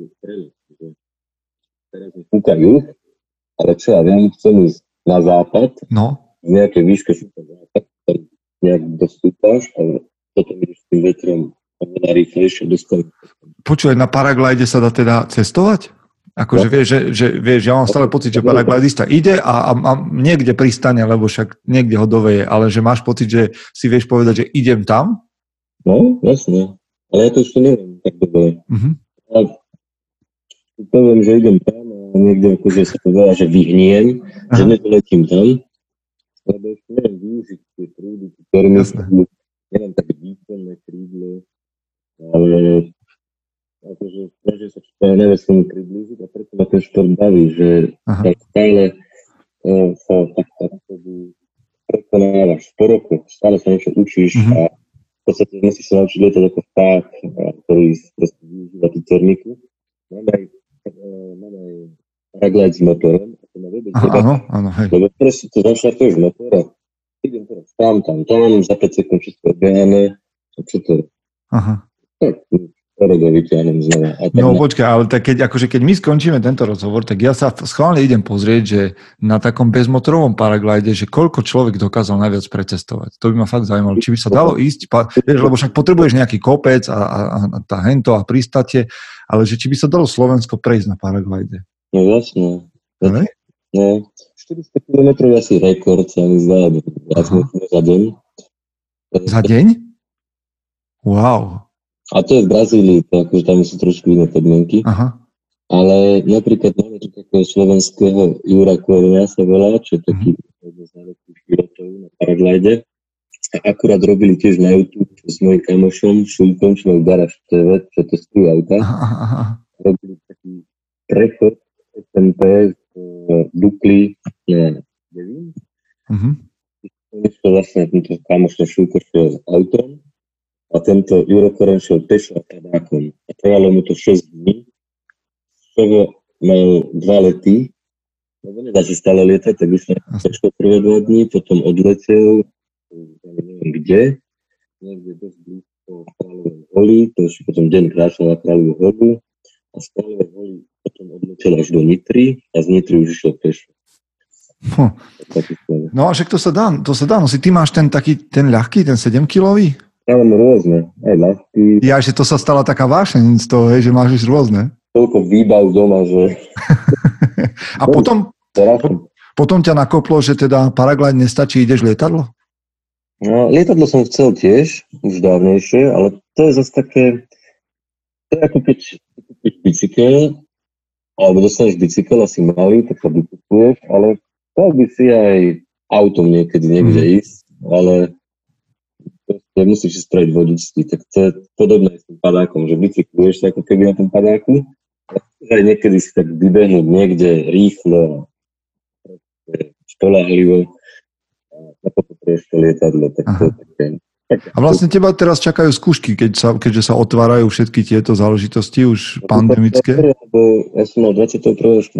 [SPEAKER 4] že teraz mi fúka juh, ale čo ja viem, chcem ísť na západ,
[SPEAKER 1] No,
[SPEAKER 4] v nejakej výške fúka západ, tam nejak dostúpaš, ale potom ideš s tým vetrom oveľa rýchlejšie dostaneš.
[SPEAKER 1] počúvaj, na paraglide sa dá teda cestovať? Akože vieš, že, že vieš, ja mám stále pocit, že paraglidista ide a, a, a niekde pristane, lebo však niekde ho doveje, ale že máš pocit, že si vieš povedať, že idem tam?
[SPEAKER 4] No, jasne. Ale ja to ešte neviem tak dobre.
[SPEAKER 1] Mhm.
[SPEAKER 4] Ale poviem, že idem tam a niekde akože sa to volá, že vyhniem, že
[SPEAKER 1] Aha.
[SPEAKER 4] nedoletím tam, lebo ešte neviem využiť tie prúdy, tie termy,
[SPEAKER 1] Jasné.
[SPEAKER 4] neviem také výkonné krídlo, ale akože snažím sa čo neviem s tomu priblížiť a preto ma ten šport baví, že
[SPEAKER 1] Aha.
[SPEAKER 4] tak stále e, sa tak akoby prekonávaš po roku, stále sa niečo učíš
[SPEAKER 1] Mhm.
[SPEAKER 4] a v podstate musíš sa naučiť lietať ako vták, a ktorý proste využíva tú termiku. Mám aj, e, mám aj paraglide s motorom, a to ma vôbec
[SPEAKER 1] Aha,
[SPEAKER 4] nebaví,
[SPEAKER 1] áno, áno, hej.
[SPEAKER 4] lebo proste to zaštartuješ motor a idem teraz tam, tam, tam, za 5 sekúnd všetko obehané, a čo to je?
[SPEAKER 1] Aha.
[SPEAKER 4] Tak, Porego vyťahnem znova.
[SPEAKER 1] No počkaj, ale tak keď, akože keď my skončíme tento rozhovor, tak ja sa schválne idem pozrieť, že na takom bezmotorovom paraglide, že koľko človek dokázal najviac precestovať. To by ma fakt zaujímalo. Či by sa dalo ísť, lebo však potrebuješ nejaký kopec a, a, a tá hento a pristate, ale že či by sa dalo Slovensko prejsť na paraglide.
[SPEAKER 4] No jasné.
[SPEAKER 1] Hej?
[SPEAKER 4] No, 400 km je asi rekord, sa mi zdá, za deň.
[SPEAKER 1] Za deň? Wow.
[SPEAKER 4] A to je v Brazílii, to akože tam sú trošku iné podmienky.
[SPEAKER 1] Aha.
[SPEAKER 4] Ale napríklad máme tu takého slovenského Jura Korenia sa volá, čo je taký jeden z najlepších pilotov na paraglide. A akurát robili tiež na YouTube s mojim kamošom, Šulkom, čo majú Garage TV, čo auta.
[SPEAKER 1] Aha, aha, aha.
[SPEAKER 4] robili taký prechod SMP z e, Dukly na Devín.
[SPEAKER 1] Mhm.
[SPEAKER 4] Konečne vlastne tento kamoš ten Šulko šiel autom a tento Juro Koren šiel pešo a padákom. A trvalo mu to 6 dní, z čoho mal dva lety, lebo nedá sa stále lietať, tak už pešo prvé dva dní, potom odletel, neviem kde, niekde dosť blízko Kráľovej hory, to ešte potom deň kráčal na Kráľovú horu a z Kráľovej hory potom odletel až do Nitry a z Nitry už išiel pešo.
[SPEAKER 1] Hm. No a však to sa dá, to sa dá. No si ty máš ten taký, ten ľahký, ten 7-kilový?
[SPEAKER 4] Ja mám rôzne, aj ľahký,
[SPEAKER 1] Ja, že to sa stala taká vášeň z toho, hej, že máš už rôzne.
[SPEAKER 4] toľko výbav doma, že
[SPEAKER 1] A potom,
[SPEAKER 4] strašne.
[SPEAKER 1] potom ťa nakoplo, že teda paraglide nestačí, ideš lietadlo?
[SPEAKER 4] No, lietadlo som chcel tiež, už dávnejšie, ale to je zase také, to je ako keď kúpiš bicykel, alebo dostaneš bicykel asi malý, tak sa bicykuješ, ale chcel by si aj autom niekedy niekde
[SPEAKER 1] Mhm.
[SPEAKER 4] ísť, ale proste musíš spraviť vodičky, tak to je podobné s tým padákom, že bicykluješ ako keby na tom padáku, aj niekedy si tak vybehnúť niekde rýchlo, spolahlivo, a potom to lietadlo, tak to je také...
[SPEAKER 1] A vlastne teba teraz čakajú skúšky, keď sa, keďže sa otvárajú všetky tieto záležitosti už pandemické.
[SPEAKER 4] Ja som mal 21.4.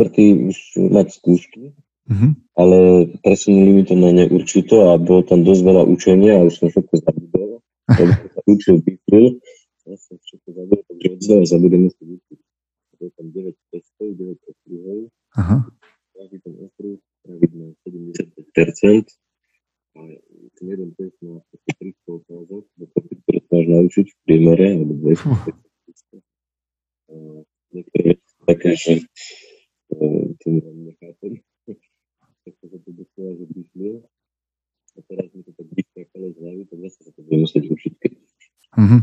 [SPEAKER 4] už mať skúšky,
[SPEAKER 1] Mhm.
[SPEAKER 4] ale presunuli mi to na neurčito a bolo tam dosť veľa učenia a už som všetko zabudol. Lebo sa učil Bibliu, ja som všetko zabudol, takže od znova zabudem musieť učiť. Bolo tam 9 testov, 9 okruhov,
[SPEAKER 1] Aha.
[SPEAKER 4] každý ten okruh spraviť na 75 Ale ten jeden test má asi 300 otázok, do toho máš naučiť v priemere, alebo 200. A Niektoré také, že e, tým nechápem. To sa to doslova, že vyšli. A teraz mi to tak vyskakalo z hlavy, tak zase sa to budem musieť učiť,
[SPEAKER 1] Mhm.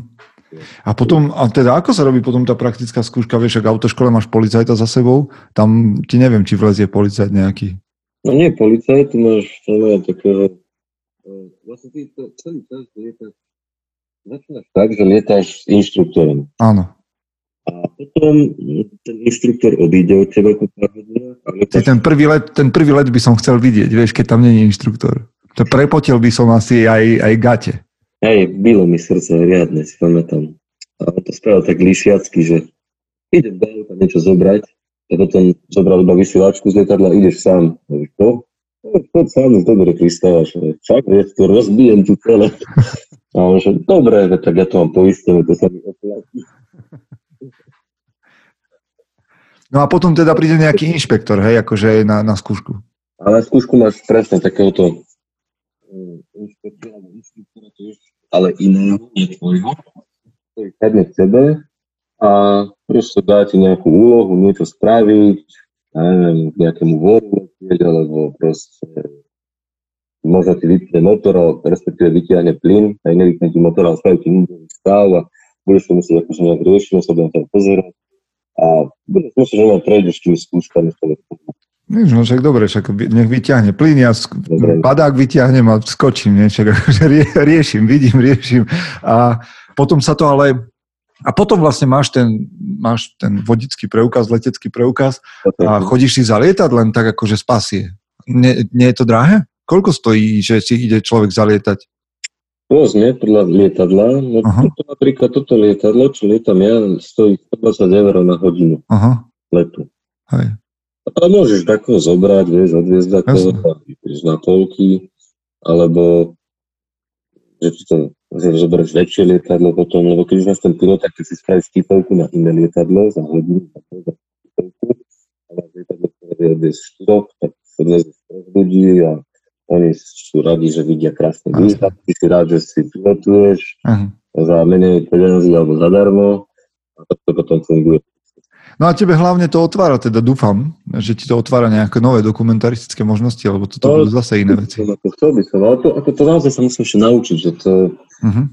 [SPEAKER 1] A potom, a teda ako sa robí potom tá praktická skúška, vieš, ak v autoškole máš policajta za sebou, tam ti neviem, či vlezie policajt nejaký.
[SPEAKER 4] No nie, policajt, tu máš celé takého... e, Vlastne ty to celý čas lietaš... Začínaš tak, že lietáš s inštruktorom.
[SPEAKER 1] Áno.
[SPEAKER 4] A potom mm, ten inštruktor odíde od teba
[SPEAKER 1] Ty
[SPEAKER 4] lietáš...
[SPEAKER 1] ten prvý let, ten prvý let by som chcel vidieť, vieš, keď tam není inštruktor. To prepotil by som asi aj, aj gate.
[SPEAKER 4] Hej, bylo mi srdce riadne, si pamätám. A on to spravil tak lišiacky, že idem do auta niečo zobrať, a potom zobral iba vysielačku z lietadla, ideš sám. Čo? No, poď sám, dobre pristávaš. Však, vieš, to rozbijem tu celé. A on že, dobre, tak ja to mám poistené, to sa mi oplatí.
[SPEAKER 1] No a potom teda príde nejaký inšpektor, hej, akože na, na skúšku.
[SPEAKER 4] A na skúšku máš presne takéhoto mm, inšpektora, tiež, ale iného, nie tvojho, ktorý sadne k tebe a proste dá ti nejakú úlohu, niečo spraviť, ja neviem, k nejakému letieť, alebo proste možno ti vypne motor, respektíve vytiahne plyn, aj nevypne ti motor, ale spraví ti stav a budeš to musieť akože nejak riešiť, sa budem tam pozerať a budeš musieť, že len prejdeš tými skúškami,
[SPEAKER 1] Vieš, no však dobre, však nech vyťahne plyn, ja sk-
[SPEAKER 4] Dobre.
[SPEAKER 1] padák vyťahnem a skočím, nie? Však akože rie, riešim, vidím, riešim. A potom sa to ale... A potom vlastne máš ten, máš ten vodický preukaz, letecký preukaz a chodíš si zalietať len tak akože spasie. Nie, nie je to drahé? Koľko stojí, že si ide človek zalietať?
[SPEAKER 4] Rôzne, podľa lietadla. No
[SPEAKER 1] Aha.
[SPEAKER 4] toto napríklad, toto lietadlo, čo lietam ja, stojí 120 eur na hodinu
[SPEAKER 1] Aha,
[SPEAKER 4] letu.
[SPEAKER 1] hej.
[SPEAKER 4] A môžeš takého zobrať, vieš, odviezť takého,
[SPEAKER 1] Jasné.
[SPEAKER 4] a ideš na polky, alebo že ti to, že zoberieš väčšie lietadlo potom, lebo keď už máš ten pilot, tak si spravíš skipovku na iné lietadlo za hodinu, za skipovku, a máš lietadlo, ktoré je bez štyroch, tak sa troch ľudí a oni sú radi, že vidia
[SPEAKER 1] Jasné.
[SPEAKER 4] výhľad, ty si rád, že si pilotuješ
[SPEAKER 1] Aha.
[SPEAKER 4] za menej peniazy alebo zadarmo a to potom funguje.
[SPEAKER 1] No a tebe hlavne to otvára, teda dúfam, že ti to otvára nejaké nové dokumentaristické možnosti, alebo toto
[SPEAKER 4] No,
[SPEAKER 1] budú zase iné veci.
[SPEAKER 4] Chcel by som, ale to, ako to naozaj sa musím ešte naučiť, že to,
[SPEAKER 1] Uh-huh.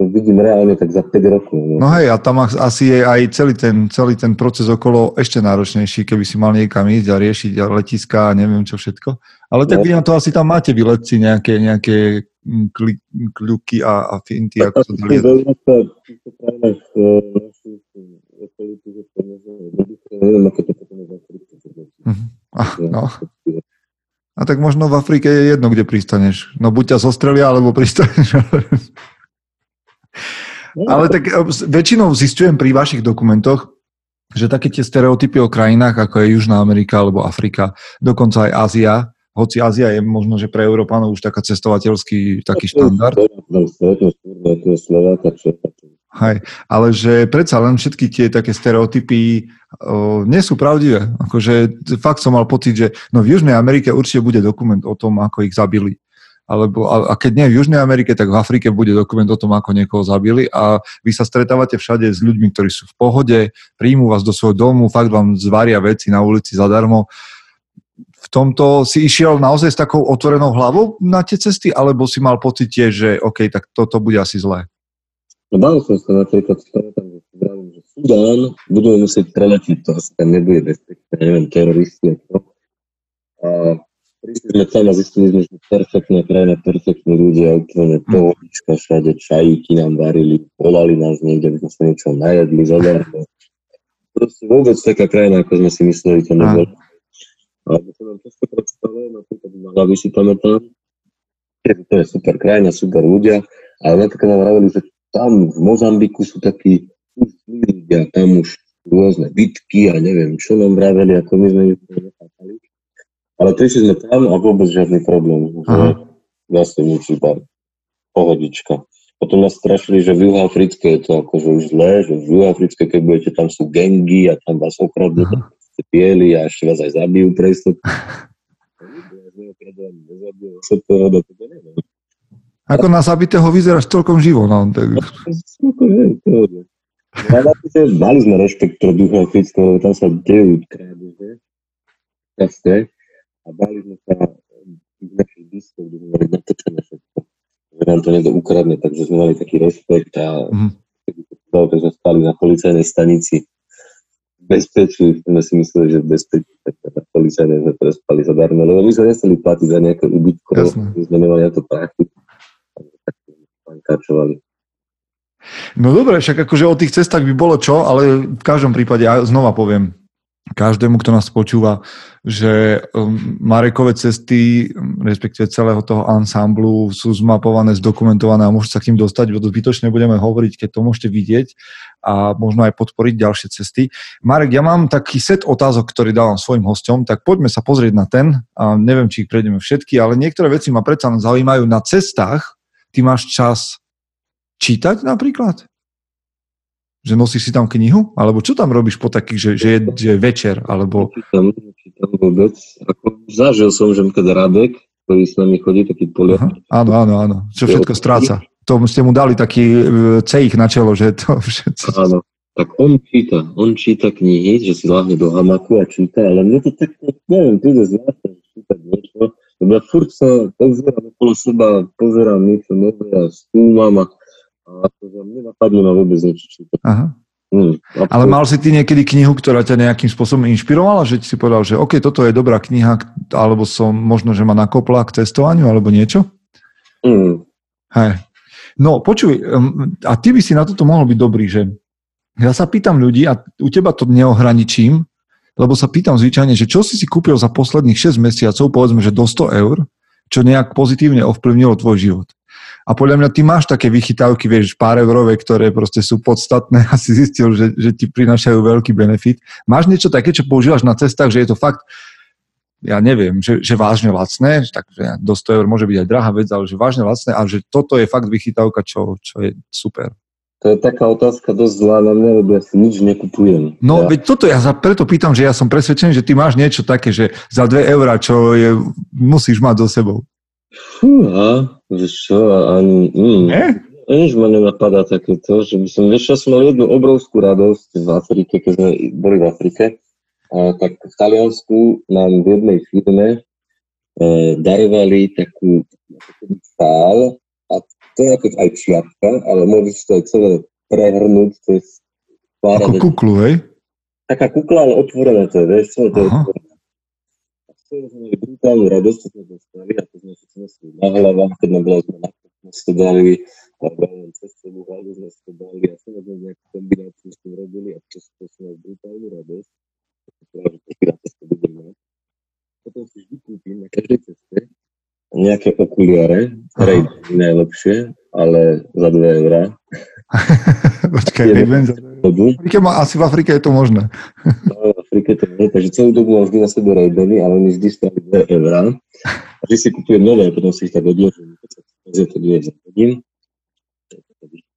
[SPEAKER 4] To vidím reálne tak za 5 rokov. No.
[SPEAKER 1] No hej, a tam as- asi je aj celý ten, celý ten proces okolo ešte náročnejší, keby si mal niekam ísť a riešiť a letiská a neviem čo všetko. Ale tak
[SPEAKER 4] No.
[SPEAKER 1] vy na to asi tam máte, vy letci, nejaké, nejaké mm, kli, kľuky a, a finty, ako
[SPEAKER 4] týchto krajinách e, to ako Afrike.
[SPEAKER 1] Mhm. No. A tak možno v Afrike je jedno, kde pristaneš. No buď ťa zostrelia, alebo pristaneš. Ale tak e, s- väčšinou zistujem pri vašich dokumentoch, že také tie stereotypy o krajinách, ako je Južná Amerika alebo Afrika, dokonca aj Ázia, hoci Ázia je možno, že pre Európanov už taká cestovateľský taký štandard, hej, ale že predsa len všetky tie také stereotypy o, nie sú pravdivé. Akože fakt som mal pocit, že no v Južnej Amerike určite bude dokument o tom, ako ich zabili. Alebo, a, a keď nie v Južnej Amerike, tak v Afrike bude dokument o tom, ako niekoho zabili a vy sa stretávate všade s ľuďmi, ktorí sú v pohode, príjmú vás do svojho domu, fakt vám zvaria veci na ulici zadarmo. V tomto si išiel naozaj s takou otvorenou hlavou na tie cesty, alebo si mal pocit tiež, že OK, tak toto bude asi zlé?
[SPEAKER 4] No bál som sa napríklad, že Sudán budeme musieť preletiť, to asi tam nebude bezpečné, neviem, teroristi a to. A prišli sme tam a zistili sme, že perfektná krajina, perfektní ľudia, úplne pohodička všade, čajíky nám varili, volali nás niekde, aby sme sa niečo najedli, zadarmo. Proste vôbec taká krajina, ako sme si mysleli, to nebolo. Ale to nám často predstavuje, napríklad na hlavy si pamätám, to je super krajina, super ľudia, ale napríklad nám vravili, že tam v Mozambiku sú takí ľudia, tam už rôzne bitky a neviem, čo nám vraveli, ako my sme. Ale prišli sme tam a vôbec žiadny problém,
[SPEAKER 1] Aha.
[SPEAKER 4] vlastne nič iba pohodička. Potom nás strašili, že v Juhoafrické je to akože už zlé, že v Juhoafrické, keď budete, tam sú gengy a tam vás okradnú, tam ste bieli a ešte vás aj zabijú pre istotu.
[SPEAKER 1] Ako na zabitého vyzeráš celkom živo. No, tak...
[SPEAKER 4] Mali sme rešpekt pre ducha Kristova, lebo tam sa dejú krádeže, časté, a bali sme sa tých našich diskov, kde sme mali natočené všetko, že nám to niekto ukradne, takže sme mali taký rešpekt a mm. tak sme stali na policajnej stanici bezpečí, sme si mysleli, že bezpečí, tak na policajnej sme prespali zadarmo, lebo my sme nechceli platiť za nejaké ubytko, my sme nemali na to. Takže tak sme pankáčovali.
[SPEAKER 1] No dobre, však akože o tých cestách by bolo čo, ale v každom prípade, ja znova poviem, každému, kto nás počúva, že um, Marekové cesty, um, respektíve celého toho ansámblu sú zmapované, zdokumentované a môžete sa k ním dostať, lebo zbytočne budeme hovoriť, keď to môžete vidieť a možno aj podporiť ďalšie cesty. Marek, ja mám taký set otázok, ktorý dávam svojim hosťom, tak poďme sa pozrieť na ten. A neviem, či ich prejdeme všetky, ale niektoré veci ma predsa zaujímajú. Na cestách ty máš čas čítať napríklad? Že nosíš si tam knihu? Alebo čo tam robíš po takých, že, že, je, že je večer? Alebo...
[SPEAKER 4] Nečítam, nečítam vôbec. Ako, zažil som, že keď Radek, ktorý s nami chodí, taký poliak,
[SPEAKER 1] áno, áno, áno. Čo všetko stráca. To ste mu dali taký e, cejch na čelo, že to všetko...
[SPEAKER 4] áno, tak on číta, on číta knihy, že si láhne do hamaku a číta, ale mne to tak, neviem, príde zvláštne, čítať niečo, lebo ja furt sa pozerám okolo seba, pozerám niečo nové a skúmam a, a mne napadne na vôbec niečo čítať.
[SPEAKER 1] Aha.
[SPEAKER 4] Hm,
[SPEAKER 1] Ale mal si ty niekedy knihu, ktorá ťa nejakým spôsobom inšpirovala, že si povedal, že OK, toto je dobrá kniha, alebo som možno, že ma nakopla k cestovaniu, alebo niečo?
[SPEAKER 4] hm,
[SPEAKER 1] Hej. No, počuj, a ty by si na toto mohol byť dobrý, že ja sa pýtam ľudí a u teba to neohraničím, lebo sa pýtam zvyčajne, že čo si si kúpil za posledných 6 mesiacov, povedzme, že do 100 eur, čo nejak pozitívne ovplyvnilo tvoj život. A podľa mňa ty máš také vychytávky, vieš, pár eurové, ktoré proste sú podstatné a si zistil, že, že ti prinášajú veľký benefit. Máš niečo také, čo používaš na cestách, že je to fakt, ja neviem, že, že vážne lacné, takže do 100 eur môže byť aj drahá vec, ale že vážne lacné a že toto je fakt vychytávka, čo, čo je super.
[SPEAKER 4] to je taká otázka dosť zlá na mňa, lebo ja si nič nekupujem.
[SPEAKER 1] No,
[SPEAKER 4] ja,
[SPEAKER 1] veď toto ja sa preto pýtam, že ja som presvedčený, že ty máš niečo také, že za 2 eurá, čo je, musíš mať so sebou.
[SPEAKER 4] Fúha, vieš čo, a ani, mm,
[SPEAKER 1] Nie?
[SPEAKER 4] nič ma nenapadá takéto, že by som, vieš, ja som mal jednu obrovskú radosť v Afrike, keď sme boli v Afrike, a, tak v Taliansku nám v jednej firme e, darovali takú, stál a to je ako aj čiapka, ale môžeš to aj celé prehrnúť cez
[SPEAKER 1] Ako kuklu, hej?
[SPEAKER 4] taká kukla, ale otvorená to je, vieš, celé to je otvorené. Brutálnu radosť, čo sme dostali, a to sme si nosili na hlavách, keď nám bola sme na sme si to dali, len cez celú hlavu sme si to dali a sme sme nejakú kombináciu s tým robili a to, to sme mali brutálnu radosť. To práve taký na ceste budem mať. Potom si vždy kúpim na každej ceste nejaké okuliare, je najlepšie, ale za 2 eurá.
[SPEAKER 1] Počkaj, v Afrike má- asi v Afrike je to možné.
[SPEAKER 4] No, v Afrike to nie, takže celú dobu mám vždy na sebe Ray-Bany, ale oni vždy stáli 2 eurá. A vždy si kúpujem nové, potom si ich tak odložím. Pozrie, to dve zahodím.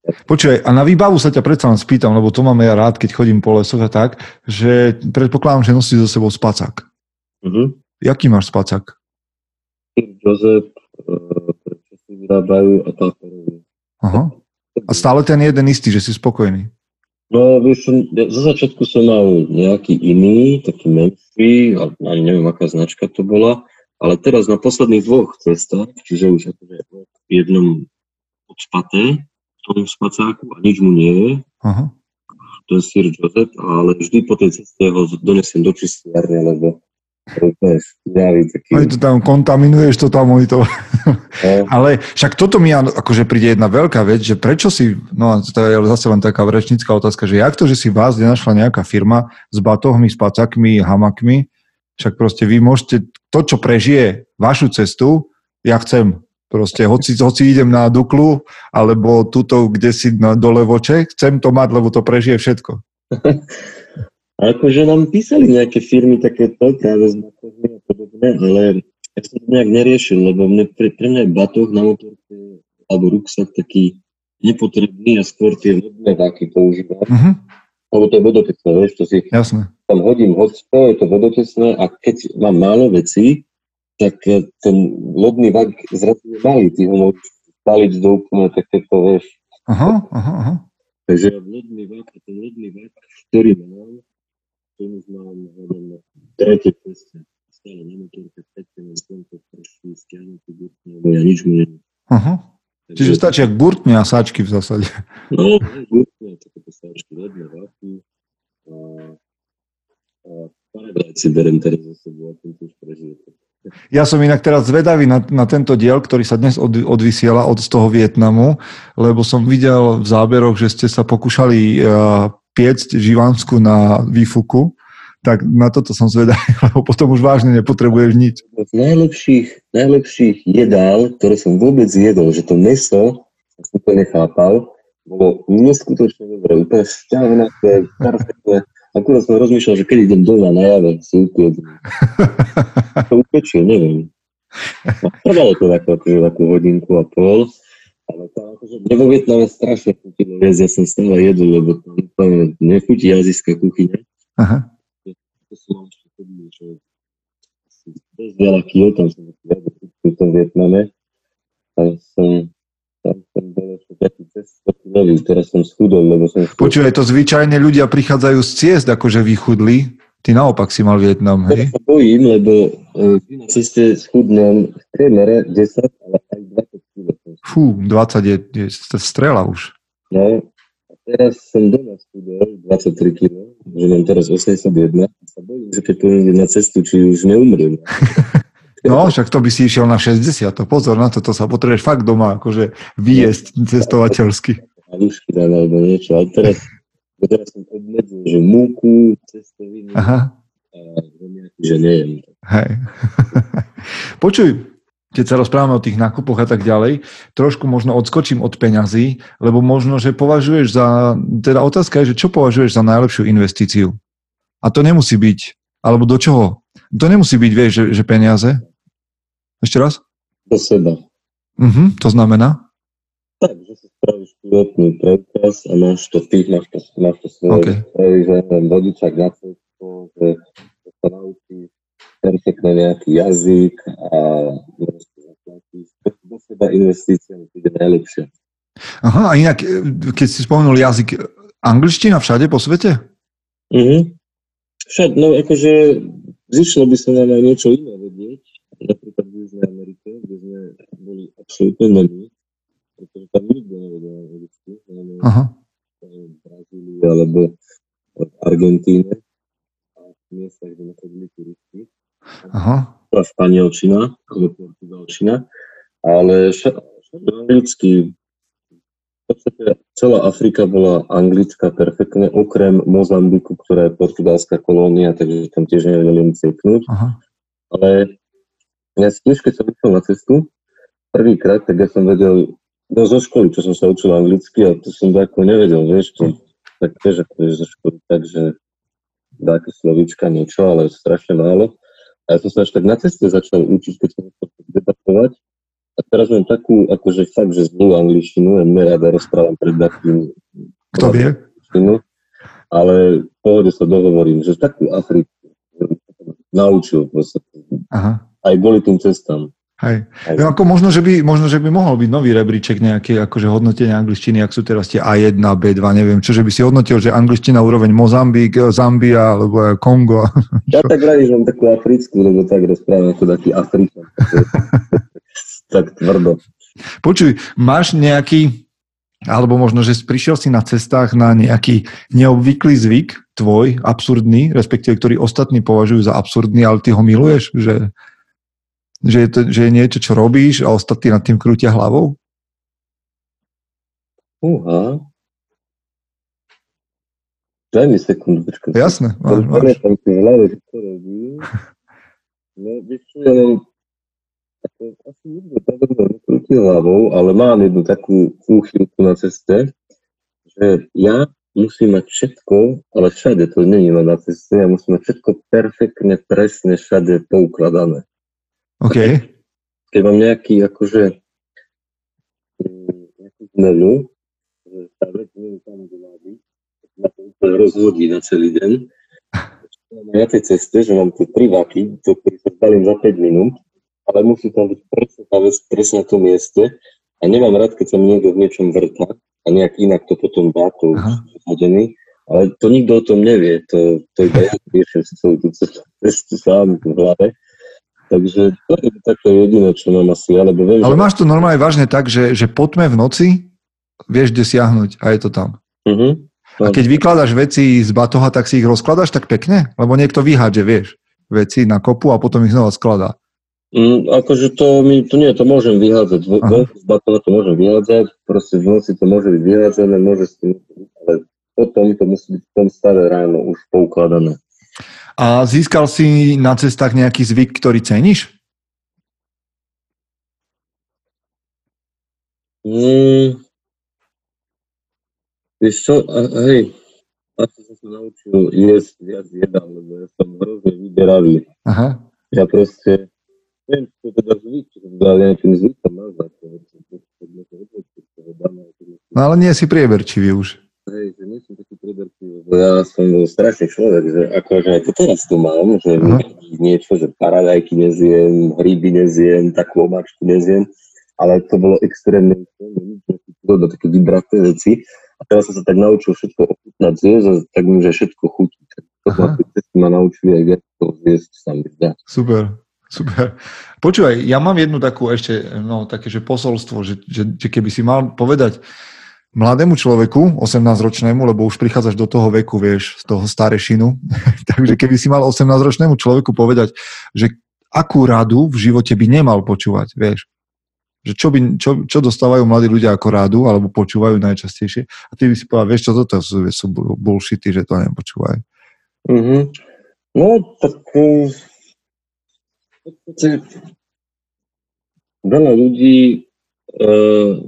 [SPEAKER 1] Počúvaj, a na výbavu sa ťa predsa len spýtam, lebo to mám ja rád, keď chodím po lesoch a tak, že predpokladám, že nosíš so sebou spacák.
[SPEAKER 4] Mhm.
[SPEAKER 1] Jaký máš spacák?
[SPEAKER 4] Joseph, uh, prečo si vyrábajú a táperový.
[SPEAKER 1] Aha. A stále ten jeden istý, že si spokojný.
[SPEAKER 4] No, vieš, som- ja zo začiatku som mal nejaký iný, taký menší, ale ani neviem, aká značka to bola, ale teraz na posledných dvoch cestách, čiže už akože v jednom odspaté, v tom spacáku a nič mu nie je,
[SPEAKER 1] Aha.
[SPEAKER 4] to je Sir Joseph, ale vždy po tej ceste ho donesiem do čistiarne, lebo taký.
[SPEAKER 1] Aj to tam kontaminuješ, to tam to...
[SPEAKER 4] No,
[SPEAKER 1] Ale však toto mi akože príde jedna veľká vec, že prečo si, no a to je zase len taká rečnická otázka, že jak to, že si vás nenašla nejaká firma s batohmi, s pacakmi, hamakmi, však proste vy môžete, to, čo prežije vašu cestu, ja chcem. Proste, hoci, hoci idem na Duklu, alebo tuto, kde si na dole voče, chcem to mať, lebo to prežije všetko.
[SPEAKER 4] A akože nám písali nejaké firmy takéto práve z a podobne, ale ja som to nejak neriešil, lebo mne, pre, pre mňa je batoh na motorke alebo ruksak taký nepotrebný a skôr tie vodné váky používam,
[SPEAKER 1] Mhm,
[SPEAKER 4] lebo to je vodotesné, vieš, to si
[SPEAKER 1] jasné.
[SPEAKER 4] tam hodím hocko, je to vodotesné a keď mám málo vecí, čo tak eh, ten lodný vak zrazu je malý, ty ho môžeš spaliť do úplne takéto, vieš.
[SPEAKER 1] Aha, aha, aha.
[SPEAKER 4] Takže lodný vak ten lodný vak, ktorý mám, ten už mám, neviem, tretie ceste. Stále na motorke, pekne, na tomto prší, stiahnutý, gurtný, lebo ja nič mu neviem.
[SPEAKER 1] aha. Čiže stačia gurtne a sáčky v zásade.
[SPEAKER 4] No, gurtné, takéto sáčky, lodné vaky a, a paradajci si berem teraz za sebou a tým tiež prežijete.
[SPEAKER 1] Ja som inak teraz zvedavý na, na tento diel, ktorý sa dnes od, odvysiela od z toho Vietnamu, lebo som videl v záberoch, že ste sa pokúšali uh, piecť živansku na výfuku, tak na toto som zvedavý, lebo potom už vážne nepotrebuješ nič.
[SPEAKER 4] z najlepších, najlepších jedál, ktoré som vôbec jedol, že to meso, som úplne nechápal, bolo neskutočne dobré, úplne šťavnaté, perfektné. Akurát som rozmýšľal, že keď idem doma na jave, si upiedím. To upečie, neviem. A trvalo to takú, akože takú hodinku a pol, ale to akože mne vo Vietname strašne chutilo jesť, ja som stále jedol, lebo tam úplne nechutí azijská kuchyňa.
[SPEAKER 1] Aha.
[SPEAKER 4] to ešte asi dosť veľa kýl, tam som viac v tom Vietname. Tam som, tam som bol ešte taký cez 100 kilový, teraz som schudol, lebo som.
[SPEAKER 1] Počúvaj, to zvyčajne ľudia prichádzajú z ciest, akože vychudli. Ty naopak si mal Vietnam,
[SPEAKER 4] Ja
[SPEAKER 1] hej?
[SPEAKER 4] sa bojím, lebo uh, na ceste schudnem v priemere 10, ale aj 20 kg.
[SPEAKER 1] Fú, 20 je, je strela už.
[SPEAKER 4] No, teraz som doma schudol 23 kg, že mám teraz 81 a sa bojím, že keď pôjdem na cestu, či už neumriem.
[SPEAKER 1] No, však to by si išiel na 60, to pozor na to, to sa potrebuješ fakt doma akože vyjesť cestovateľsky.
[SPEAKER 4] halušky alebo niečo, ale teraz, teraz som obmedzil, že múku, cestoviny
[SPEAKER 1] Aha,
[SPEAKER 4] a že nejem.
[SPEAKER 1] hej. Počuj, keď sa rozprávame o tých nákupoch a tak ďalej, trošku možno odskočím od peňazí, lebo možno, že považuješ za, teda otázka je, že čo považuješ za najlepšiu investíciu? A to nemusí byť, alebo do čoho? To nemusí byť, vieš, že, že peniaze? Ešte raz?
[SPEAKER 4] Do seba.
[SPEAKER 1] Mhm, to znamená?
[SPEAKER 4] Tak, že si spravíš pilotný preukaz a máš to ty, máš to, máš to svoje,
[SPEAKER 1] OK.
[SPEAKER 4] okay. že vodičak na cestu, že sa naučíš perfektne nejaký jazyk a do seba investícia mi príde najlepšia.
[SPEAKER 1] Aha, a inak, e, keď si spomenul jazyk, angličtina všade po svete?
[SPEAKER 4] Mhm. Však, no akože zišlo by sa nám aj niečo iné vedieť, napríklad v Južnej Amerike, kde sme boli absolútne noví, pretože tam nikto nevedel anglicky, v Brazílii alebo v Argentíne a v miestach, kde nechodili turisti.
[SPEAKER 1] Aha.
[SPEAKER 4] Bola španielčina alebo portugalčina, ale anglicky v podstate celá Afrika bola anglická perfektne, okrem Mozambiku, ktorá je portugalská kolónia, takže tam tiež nevedeli ceknúť. Ale ja si tiež, keď som išiel na cestu, prvýkrát, tak ja som vedel, no zo školy, čo som sa učil anglicky, a to som ako nevedel, vieš, to, tak tiež ako zo školy, takže dáke slovíčka, niečo, ale strašne málo. A ja som sa až tak na ceste začal učiť, keď som chcel debatovať. A teraz mám takú, akože fakt, že zlú angličtinu, ja nerada rozprávam pred takým
[SPEAKER 1] Kto vie?
[SPEAKER 4] ale v pohode sa dohovorím, že takú Afriku naučil proste,
[SPEAKER 1] Aha,
[SPEAKER 4] aj kvôli tým cestám.
[SPEAKER 1] Hej.
[SPEAKER 4] Aj,
[SPEAKER 1] No, ako možno, že by, možno, že by mohol byť nový rebríček nejaké akože hodnotenia angličtiny, ak sú teraz tie A1, B2, neviem, čo, že by si hodnotil, že angličtina úroveň Mozambik, Zambia, alebo Kongo.
[SPEAKER 4] ja tak radím, že mám takú africkú, lebo tak rozprávam ako taký Afričan. tak tvrdo.
[SPEAKER 1] Počuj, máš nejaký, alebo možno, že prišiel si na cestách na nejaký neobvyklý zvyk, tvoj, absurdný, respektíve ktorý ostatní považujú za absurdný, ale ty ho miluješ, že, že, je, to, že je niečo, čo robíš a ostatní nad tým krútia hlavou?
[SPEAKER 4] Uha. Daj mi sekundu, počkaj.
[SPEAKER 1] Jasné, máš,
[SPEAKER 4] Máš. Pamätám si v hlave, že to robím. No, vieš čo, ja mám ako, asi nikto podobno nekrúti hlavou, ale mám jednu takú úchylku na ceste, že ja musím mať všetko, ale všade to je len na ceste, ja musím mať všetko perfektne, presne všade poukladané.
[SPEAKER 1] OK.
[SPEAKER 4] Keď mám nejaký, akože, mm, nejakú zmenu, že tá vec nie je tam, kde má byť, ma to úplne rozhodí na celý deň. Na tej ceste, že mám tie tri vaky, do ktorých sa zbalím za 5 minút, ale musí tam byť presne tá vec, presne na tom mieste. A nemám rád, keď sa mi niekto v niečom vrta a nejak inak to potom dá, to hodený. Ale to nikto o tom nevie, to, to iba ja riešim si celú tú cestu sám v hlave. Takže to je také jediné, čo mám asi, alebo viem,
[SPEAKER 1] Ale máš to normálne vážne tak, že, že po tme v noci vieš, kde siahnuť a je to tam.
[SPEAKER 4] Uh-huh.
[SPEAKER 1] A keď vykladaš veci z batoha, tak si ich rozkladaš tak pekne? Lebo niekto vyhádže, vieš, veci na kopu a potom ich znova skladá.
[SPEAKER 4] Mm, akože to, mi, to nie, to môžem vyhádzať.
[SPEAKER 1] Aha.
[SPEAKER 4] Z batona to môžem vyhádzať, proste v noci to môže byť vyhádzané, môže s tým, ale potom to musí byť v tom stave ráno už poukladané.
[SPEAKER 1] A získal si na cestách nejaký zvyk, ktorý ceníš?
[SPEAKER 4] Mm, vieš čo, a, hej, asi som sa naučil jesť viac jedál, lebo ja som hrozne vyberavý.
[SPEAKER 1] Aha.
[SPEAKER 4] Ja proste, neviem, je teda zvyk, či to teda nejakým zvykom nazvať,
[SPEAKER 1] No ale nie si prieberčivý už.
[SPEAKER 4] Hej, že nie som taký preberčivý, ja som strašný človek, že akože aj to teraz tu mám, že
[SPEAKER 1] Aha.
[SPEAKER 4] niečo, že paradajky nezjem, hríby nezjem, takú omáčku nezjem, ale to bolo extrémne, do také vybraté veci. A teraz som sa tak naučil všetko ochutnať zjesť a tak mi, že všetko chutí. Tak to ma naučili aj viac toho zjesť sám dá.
[SPEAKER 1] Super, super. Počúvaj, ja mám jednu takú ešte, no také, že posolstvo, že, že, že keby si mal povedať mladému človeku, 18-ročnému, lebo už prichádzaš do toho veku, vieš, z toho starešinu, takže keby si mal 18-ročnému človeku povedať, že akú radu v živote by nemal počúvať, vieš, že čo, by, čo, čo dostávajú mladí ľudia ako rádu, alebo počúvajú najčastejšie, a ty by si povedal, vieš čo, toto sú, sú bullshity, že to nepočúvajú.
[SPEAKER 4] Mm-hmm. No, tak podstate veľa ľudí, uh,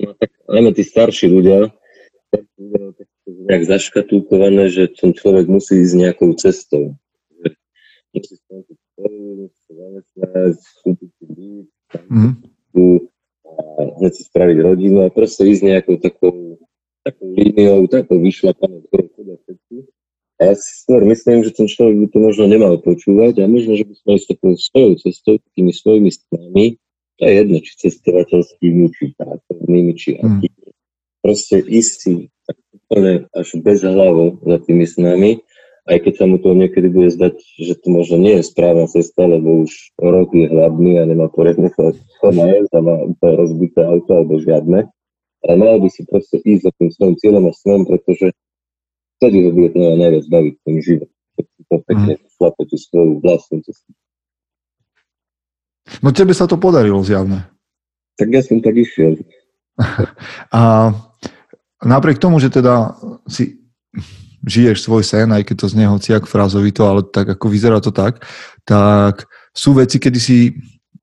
[SPEAKER 4] no, tak, najmä tí starší ľudia, nejak zaškatulkované, že ten človek musí ísť nejakou cestou. Že musí skončiť školu, musí sa zamestnať, kúpiť si byt,
[SPEAKER 1] Mhm.
[SPEAKER 4] a hneď si spraviť rodinu a proste ísť nejakou takou, takou líniou, takou vyšlapanou, ktorou chodia všetci. A ja si skôr myslím, že ten človek by to možno nemal počúvať a možno, že by sme ísť takou svojou cestou, takými svojimi stranami, to je jedno, či cestovateľskými, či pracovnými, či
[SPEAKER 1] Mm.
[SPEAKER 4] akými. Proste ísť si tak úplne až bez hlavo za tými snami, aj keď sa mu to niekedy bude zdať, že to možno nie je správna cesta, lebo už rok je hladný a nemá poriadne sa najesť a má úplne rozbité auto alebo žiadne. Ale mal by si proste ísť za tým svojim cieľom a snom, pretože vtedy ho bude to najviac baviť ten život. Keď si to pekne šlape tú svoju vlastnú cestu.
[SPEAKER 1] No tebe sa to podarilo zjavne.
[SPEAKER 4] Tak ja som tak išiel.
[SPEAKER 1] A napriek tomu, že teda si žiješ svoj sen, aj keď to znie hociak frázovito, ale tak ako vyzerá to tak, tak sú veci, kedy si,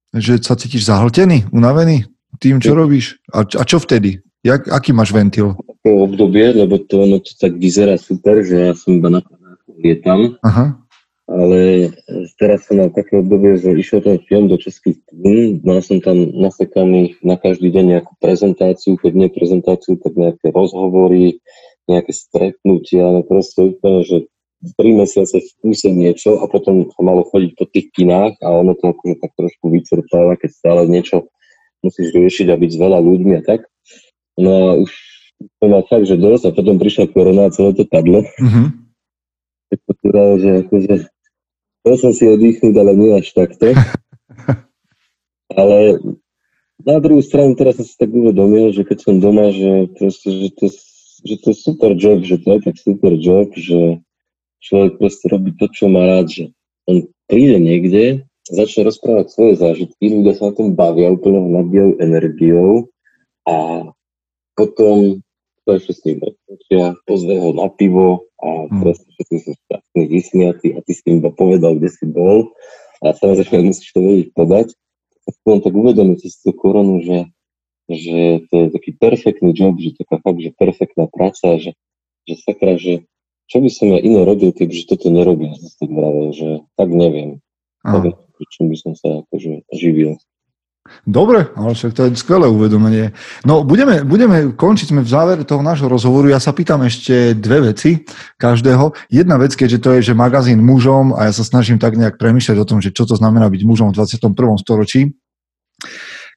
[SPEAKER 1] že sa cítiš zahltený, unavený tým, čo robíš? A, a čo vtedy? Jak, aký máš ventil?
[SPEAKER 4] Obdobie, lebo to, ono to tak vyzerá super, že ja som iba na lietam,
[SPEAKER 1] Aha,
[SPEAKER 4] ale teraz som mal také obdobie, že išiel ten film do českých kín, mal som tam nasekaných na každý deň nejakú prezentáciu, keď nie prezentáciu, tak nejaké rozhovory, nejaké stretnutia, no proste úplne, že tri mesiace v kúse niečo a potom sa malo chodiť po tých kinách a ono to akože tak trošku vyčerpáva, keď stále niečo musíš riešiť a byť s veľa ľuďmi a tak. No a už to mal fakt, že dosť a potom prišla korona a celé to padlo.
[SPEAKER 1] uh-huh.
[SPEAKER 4] Tak to teda, že akože chcel som si oddychnúť, ale nie až takto. ale na druhú stranu teraz som si tak uvedomil, že keď som doma, že proste, že to, že to je super job, že to je tak super job, že človek proste robí to, čo má rád, že on príde niekde, začne rozprávať svoje zážitky, ľudia sa na tom bavia, úplne ho nabíjajú energiou a potom to ešte s rozpočia, pozve ho na pivo a proste všetci sú šťastní, vysmiatí a ty si iba povedal, kde si bol a samozrejme musíš to vedieť podať. Tak som tak uvedomil cez tú koronu, že, že to je taký perfektný job, že taká fakt, že perfektná práca, že, že sakra, že čo by som ja iné robil, kebyže toto si tak vravel, že tak neviem, tak
[SPEAKER 1] Aha.
[SPEAKER 4] neviem, čím by som sa akože živil.
[SPEAKER 1] Dobre, ale však to je skvelé uvedomenie. No, budeme, budeme končiť, sme v závere toho nášho rozhovoru. Ja sa pýtam ešte dve veci každého. Jedna vec, keďže to je, že magazín mužom a ja sa snažím tak nejak premýšľať o tom, že čo to znamená byť mužom v 21. storočí.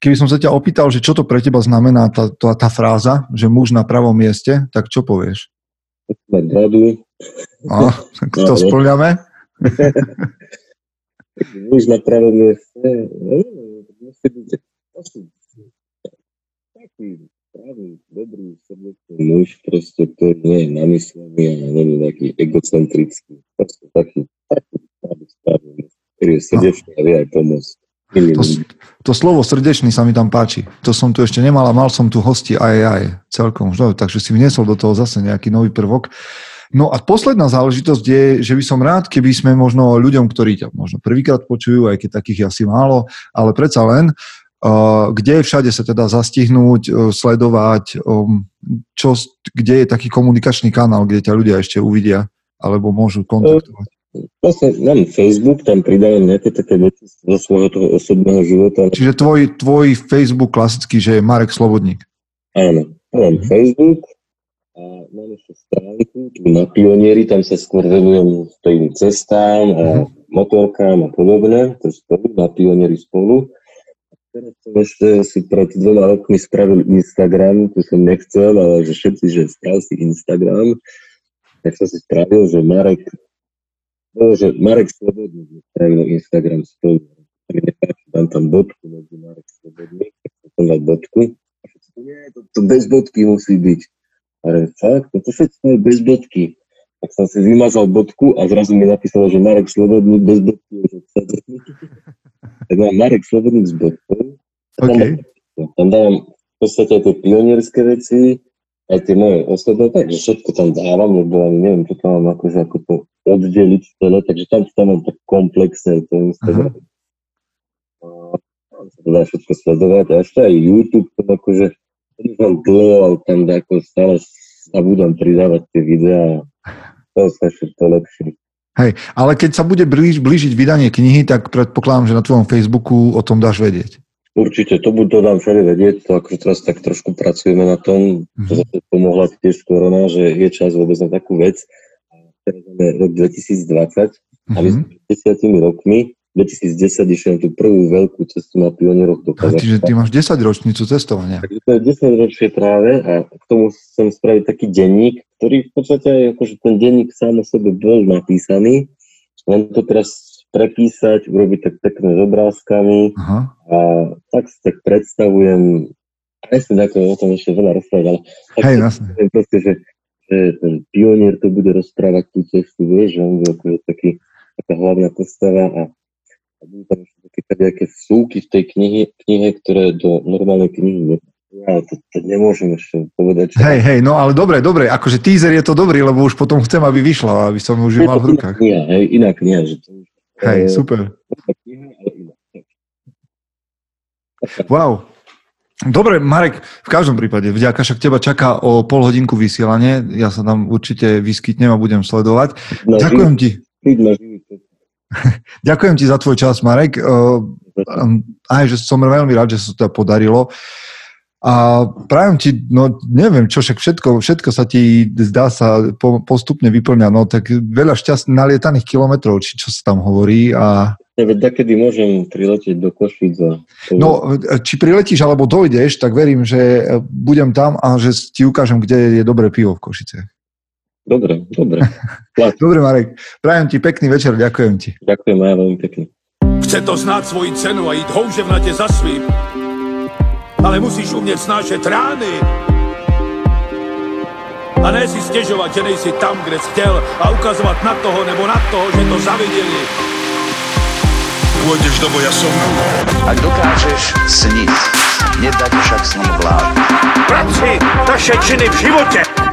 [SPEAKER 1] Keby som sa ťa opýtal, že čo to pre teba znamená tá, tá, tá fráza, že muž na pravom mieste, tak čo povieš?
[SPEAKER 4] Mať radu.
[SPEAKER 1] A, tak to splňame?
[SPEAKER 4] Muž na pravom mieste, no, musí byť asi taký pravý, dobrý, srdečný muž, proste, ktorý nie je namyslený a je taký egocentrický. Proste taký, taký pravý, pravý, ktorý je srdečný a vie aj pomôcť.
[SPEAKER 1] To, to slovo srdečný sa mi tam páči. To som tu ešte nemal a mal som tu hosti aj aj celkom. No, takže si vniesol do toho zase nejaký nový prvok. No a posledná záležitosť je, že by som rád, keby sme možno ľuďom, ktorí ťa možno prvýkrát počujú, aj keď takých je asi málo, ale predsa len, kde všade sa teda zastihnúť, uh, sledovať, um, čo, kde je taký komunikačný kanál, kde ťa ľudia ešte uvidia alebo môžu kontaktovať?
[SPEAKER 4] Vlastne mám Facebook, tam pridávam nejaké také veci zo svojho toho osobného života.
[SPEAKER 1] Čiže tvoj, tvoj Facebook klasický, že je Marek Slobodník.
[SPEAKER 4] Áno, mám Facebook, a mám ešte stránku tu na Pionieri, tam sa skôr venujem tým cestám a motorkám a podobne, to spolu, na Pionieri spolu. Teraz som ešte si pred dvoma rokmi spravil Instagram, to som nechcel, ale že všetci, že spravil si Instagram, tak som si spravil, že Marek, no, že Marek Slobodný spravil Instagram spolu. Dám tam bodku medzi Marek Slobodný, tak som dal bodku. Nie, to, to bez bodky musí byť. Ale fakt, to všetko je bez bodky. Tak som si vymazal bodku a zrazu mi napísalo, že Marek Slobodný bez bodky. tak mám Marek Slobodný s bodkou.
[SPEAKER 1] Okay.
[SPEAKER 4] Tam, tam dávam v podstate aj tie pionierské veci, aj tie moje osobné, takže všetko tam dávam, lebo ani neviem, čo tam mám akože ako to oddeliť celé, takže tam to tam mám tak komplexne, to Instagram. Uh-huh. A, sa to dá všetko sledovať a ešte aj YouTube, to akože som dlho, ale tam ako stále sa budem pridávať tie videá. To sa všetko lepšie.
[SPEAKER 1] Hej, ale keď sa bude blíž, blížiť vydanie knihy, tak predpokladám, že na tvojom Facebooku o tom dáš vedieť.
[SPEAKER 4] Určite, to buď to dám všade vedieť, to akože teraz tak trošku pracujeme na tom, mm-hmm. to zase pomohla tiež korona, že je čas vôbec na takú vec. Teraz máme rok 2020 mm-hmm. a my sme 10 rokmi 2010 išiel tú prvú veľkú cestu na pionieroch do
[SPEAKER 1] Kazachstanu. Čiže ty máš 10 ročnicu cestovania.
[SPEAKER 4] Takže to je 10 ročie práve a k tomu chcem spraviť taký denník, ktorý v podstate aj akože ten denník sám o sebe bol napísaný, len to teraz prepísať, urobiť tak pekné s obrázkami Aha. a tak si tak predstavujem, aj som o tom ešte veľa rozprávať, ale tak
[SPEAKER 1] Hej,
[SPEAKER 4] si proste, že, že ten pionier to bude rozprávať tú cestu, vieš, že on bude akože taký, taká hlavná postava a budú tam ešte také nejaké vsúky v tej knihe, knihe, ktoré do normálnej knihy ja to, to nemôžem ešte povedať.
[SPEAKER 1] Hej, hej, no ale dobre, dobre, akože teaser je to dobrý, lebo už potom chcem, aby vyšla, aby som už ju mal v rukách.
[SPEAKER 4] Kniha, hej, iná kniha. Že to,
[SPEAKER 1] hej, je, super. Wow. Dobre, Marek, v každom prípade, vďaka, však teba čaká o pol hodinku vysielanie, ja sa tam určite vyskytnem a budem sledovať. Na Ďakujem ti. Na Ďakujem ti za tvoj čas, Marek. Aj, že som veľmi rád, že sa to teda podarilo. A prajem ti, no neviem čo, však všetko, všetko sa ti zdá sa po, postupne vyplňa, no tak veľa šťast nalietaných kilometrov, či čo sa tam hovorí a...
[SPEAKER 4] Veď kedy môžem priletieť do Košic a...
[SPEAKER 1] No, či priletíš alebo dojdeš, tak verím, že budem tam a že ti ukážem, kde je dobré pivo v Košice.
[SPEAKER 4] Dobre, dobre.
[SPEAKER 1] dobre, Marek. Prajem ti pekný večer, ďakujem ti.
[SPEAKER 4] Ďakujem aj veľmi pekne.
[SPEAKER 3] Chce to znáť svoji cenu a ísť houževnate za svým. Ale musíš umieť snášať rány. A ne si stežovať, že nejsi tam, kde si chcel a ukazovať na toho nebo na toho, že to zavideli. Pôjdeš do boja som.
[SPEAKER 2] Ak dokážeš sniť, nedať však snom vlád.
[SPEAKER 3] Práci taše činy v živote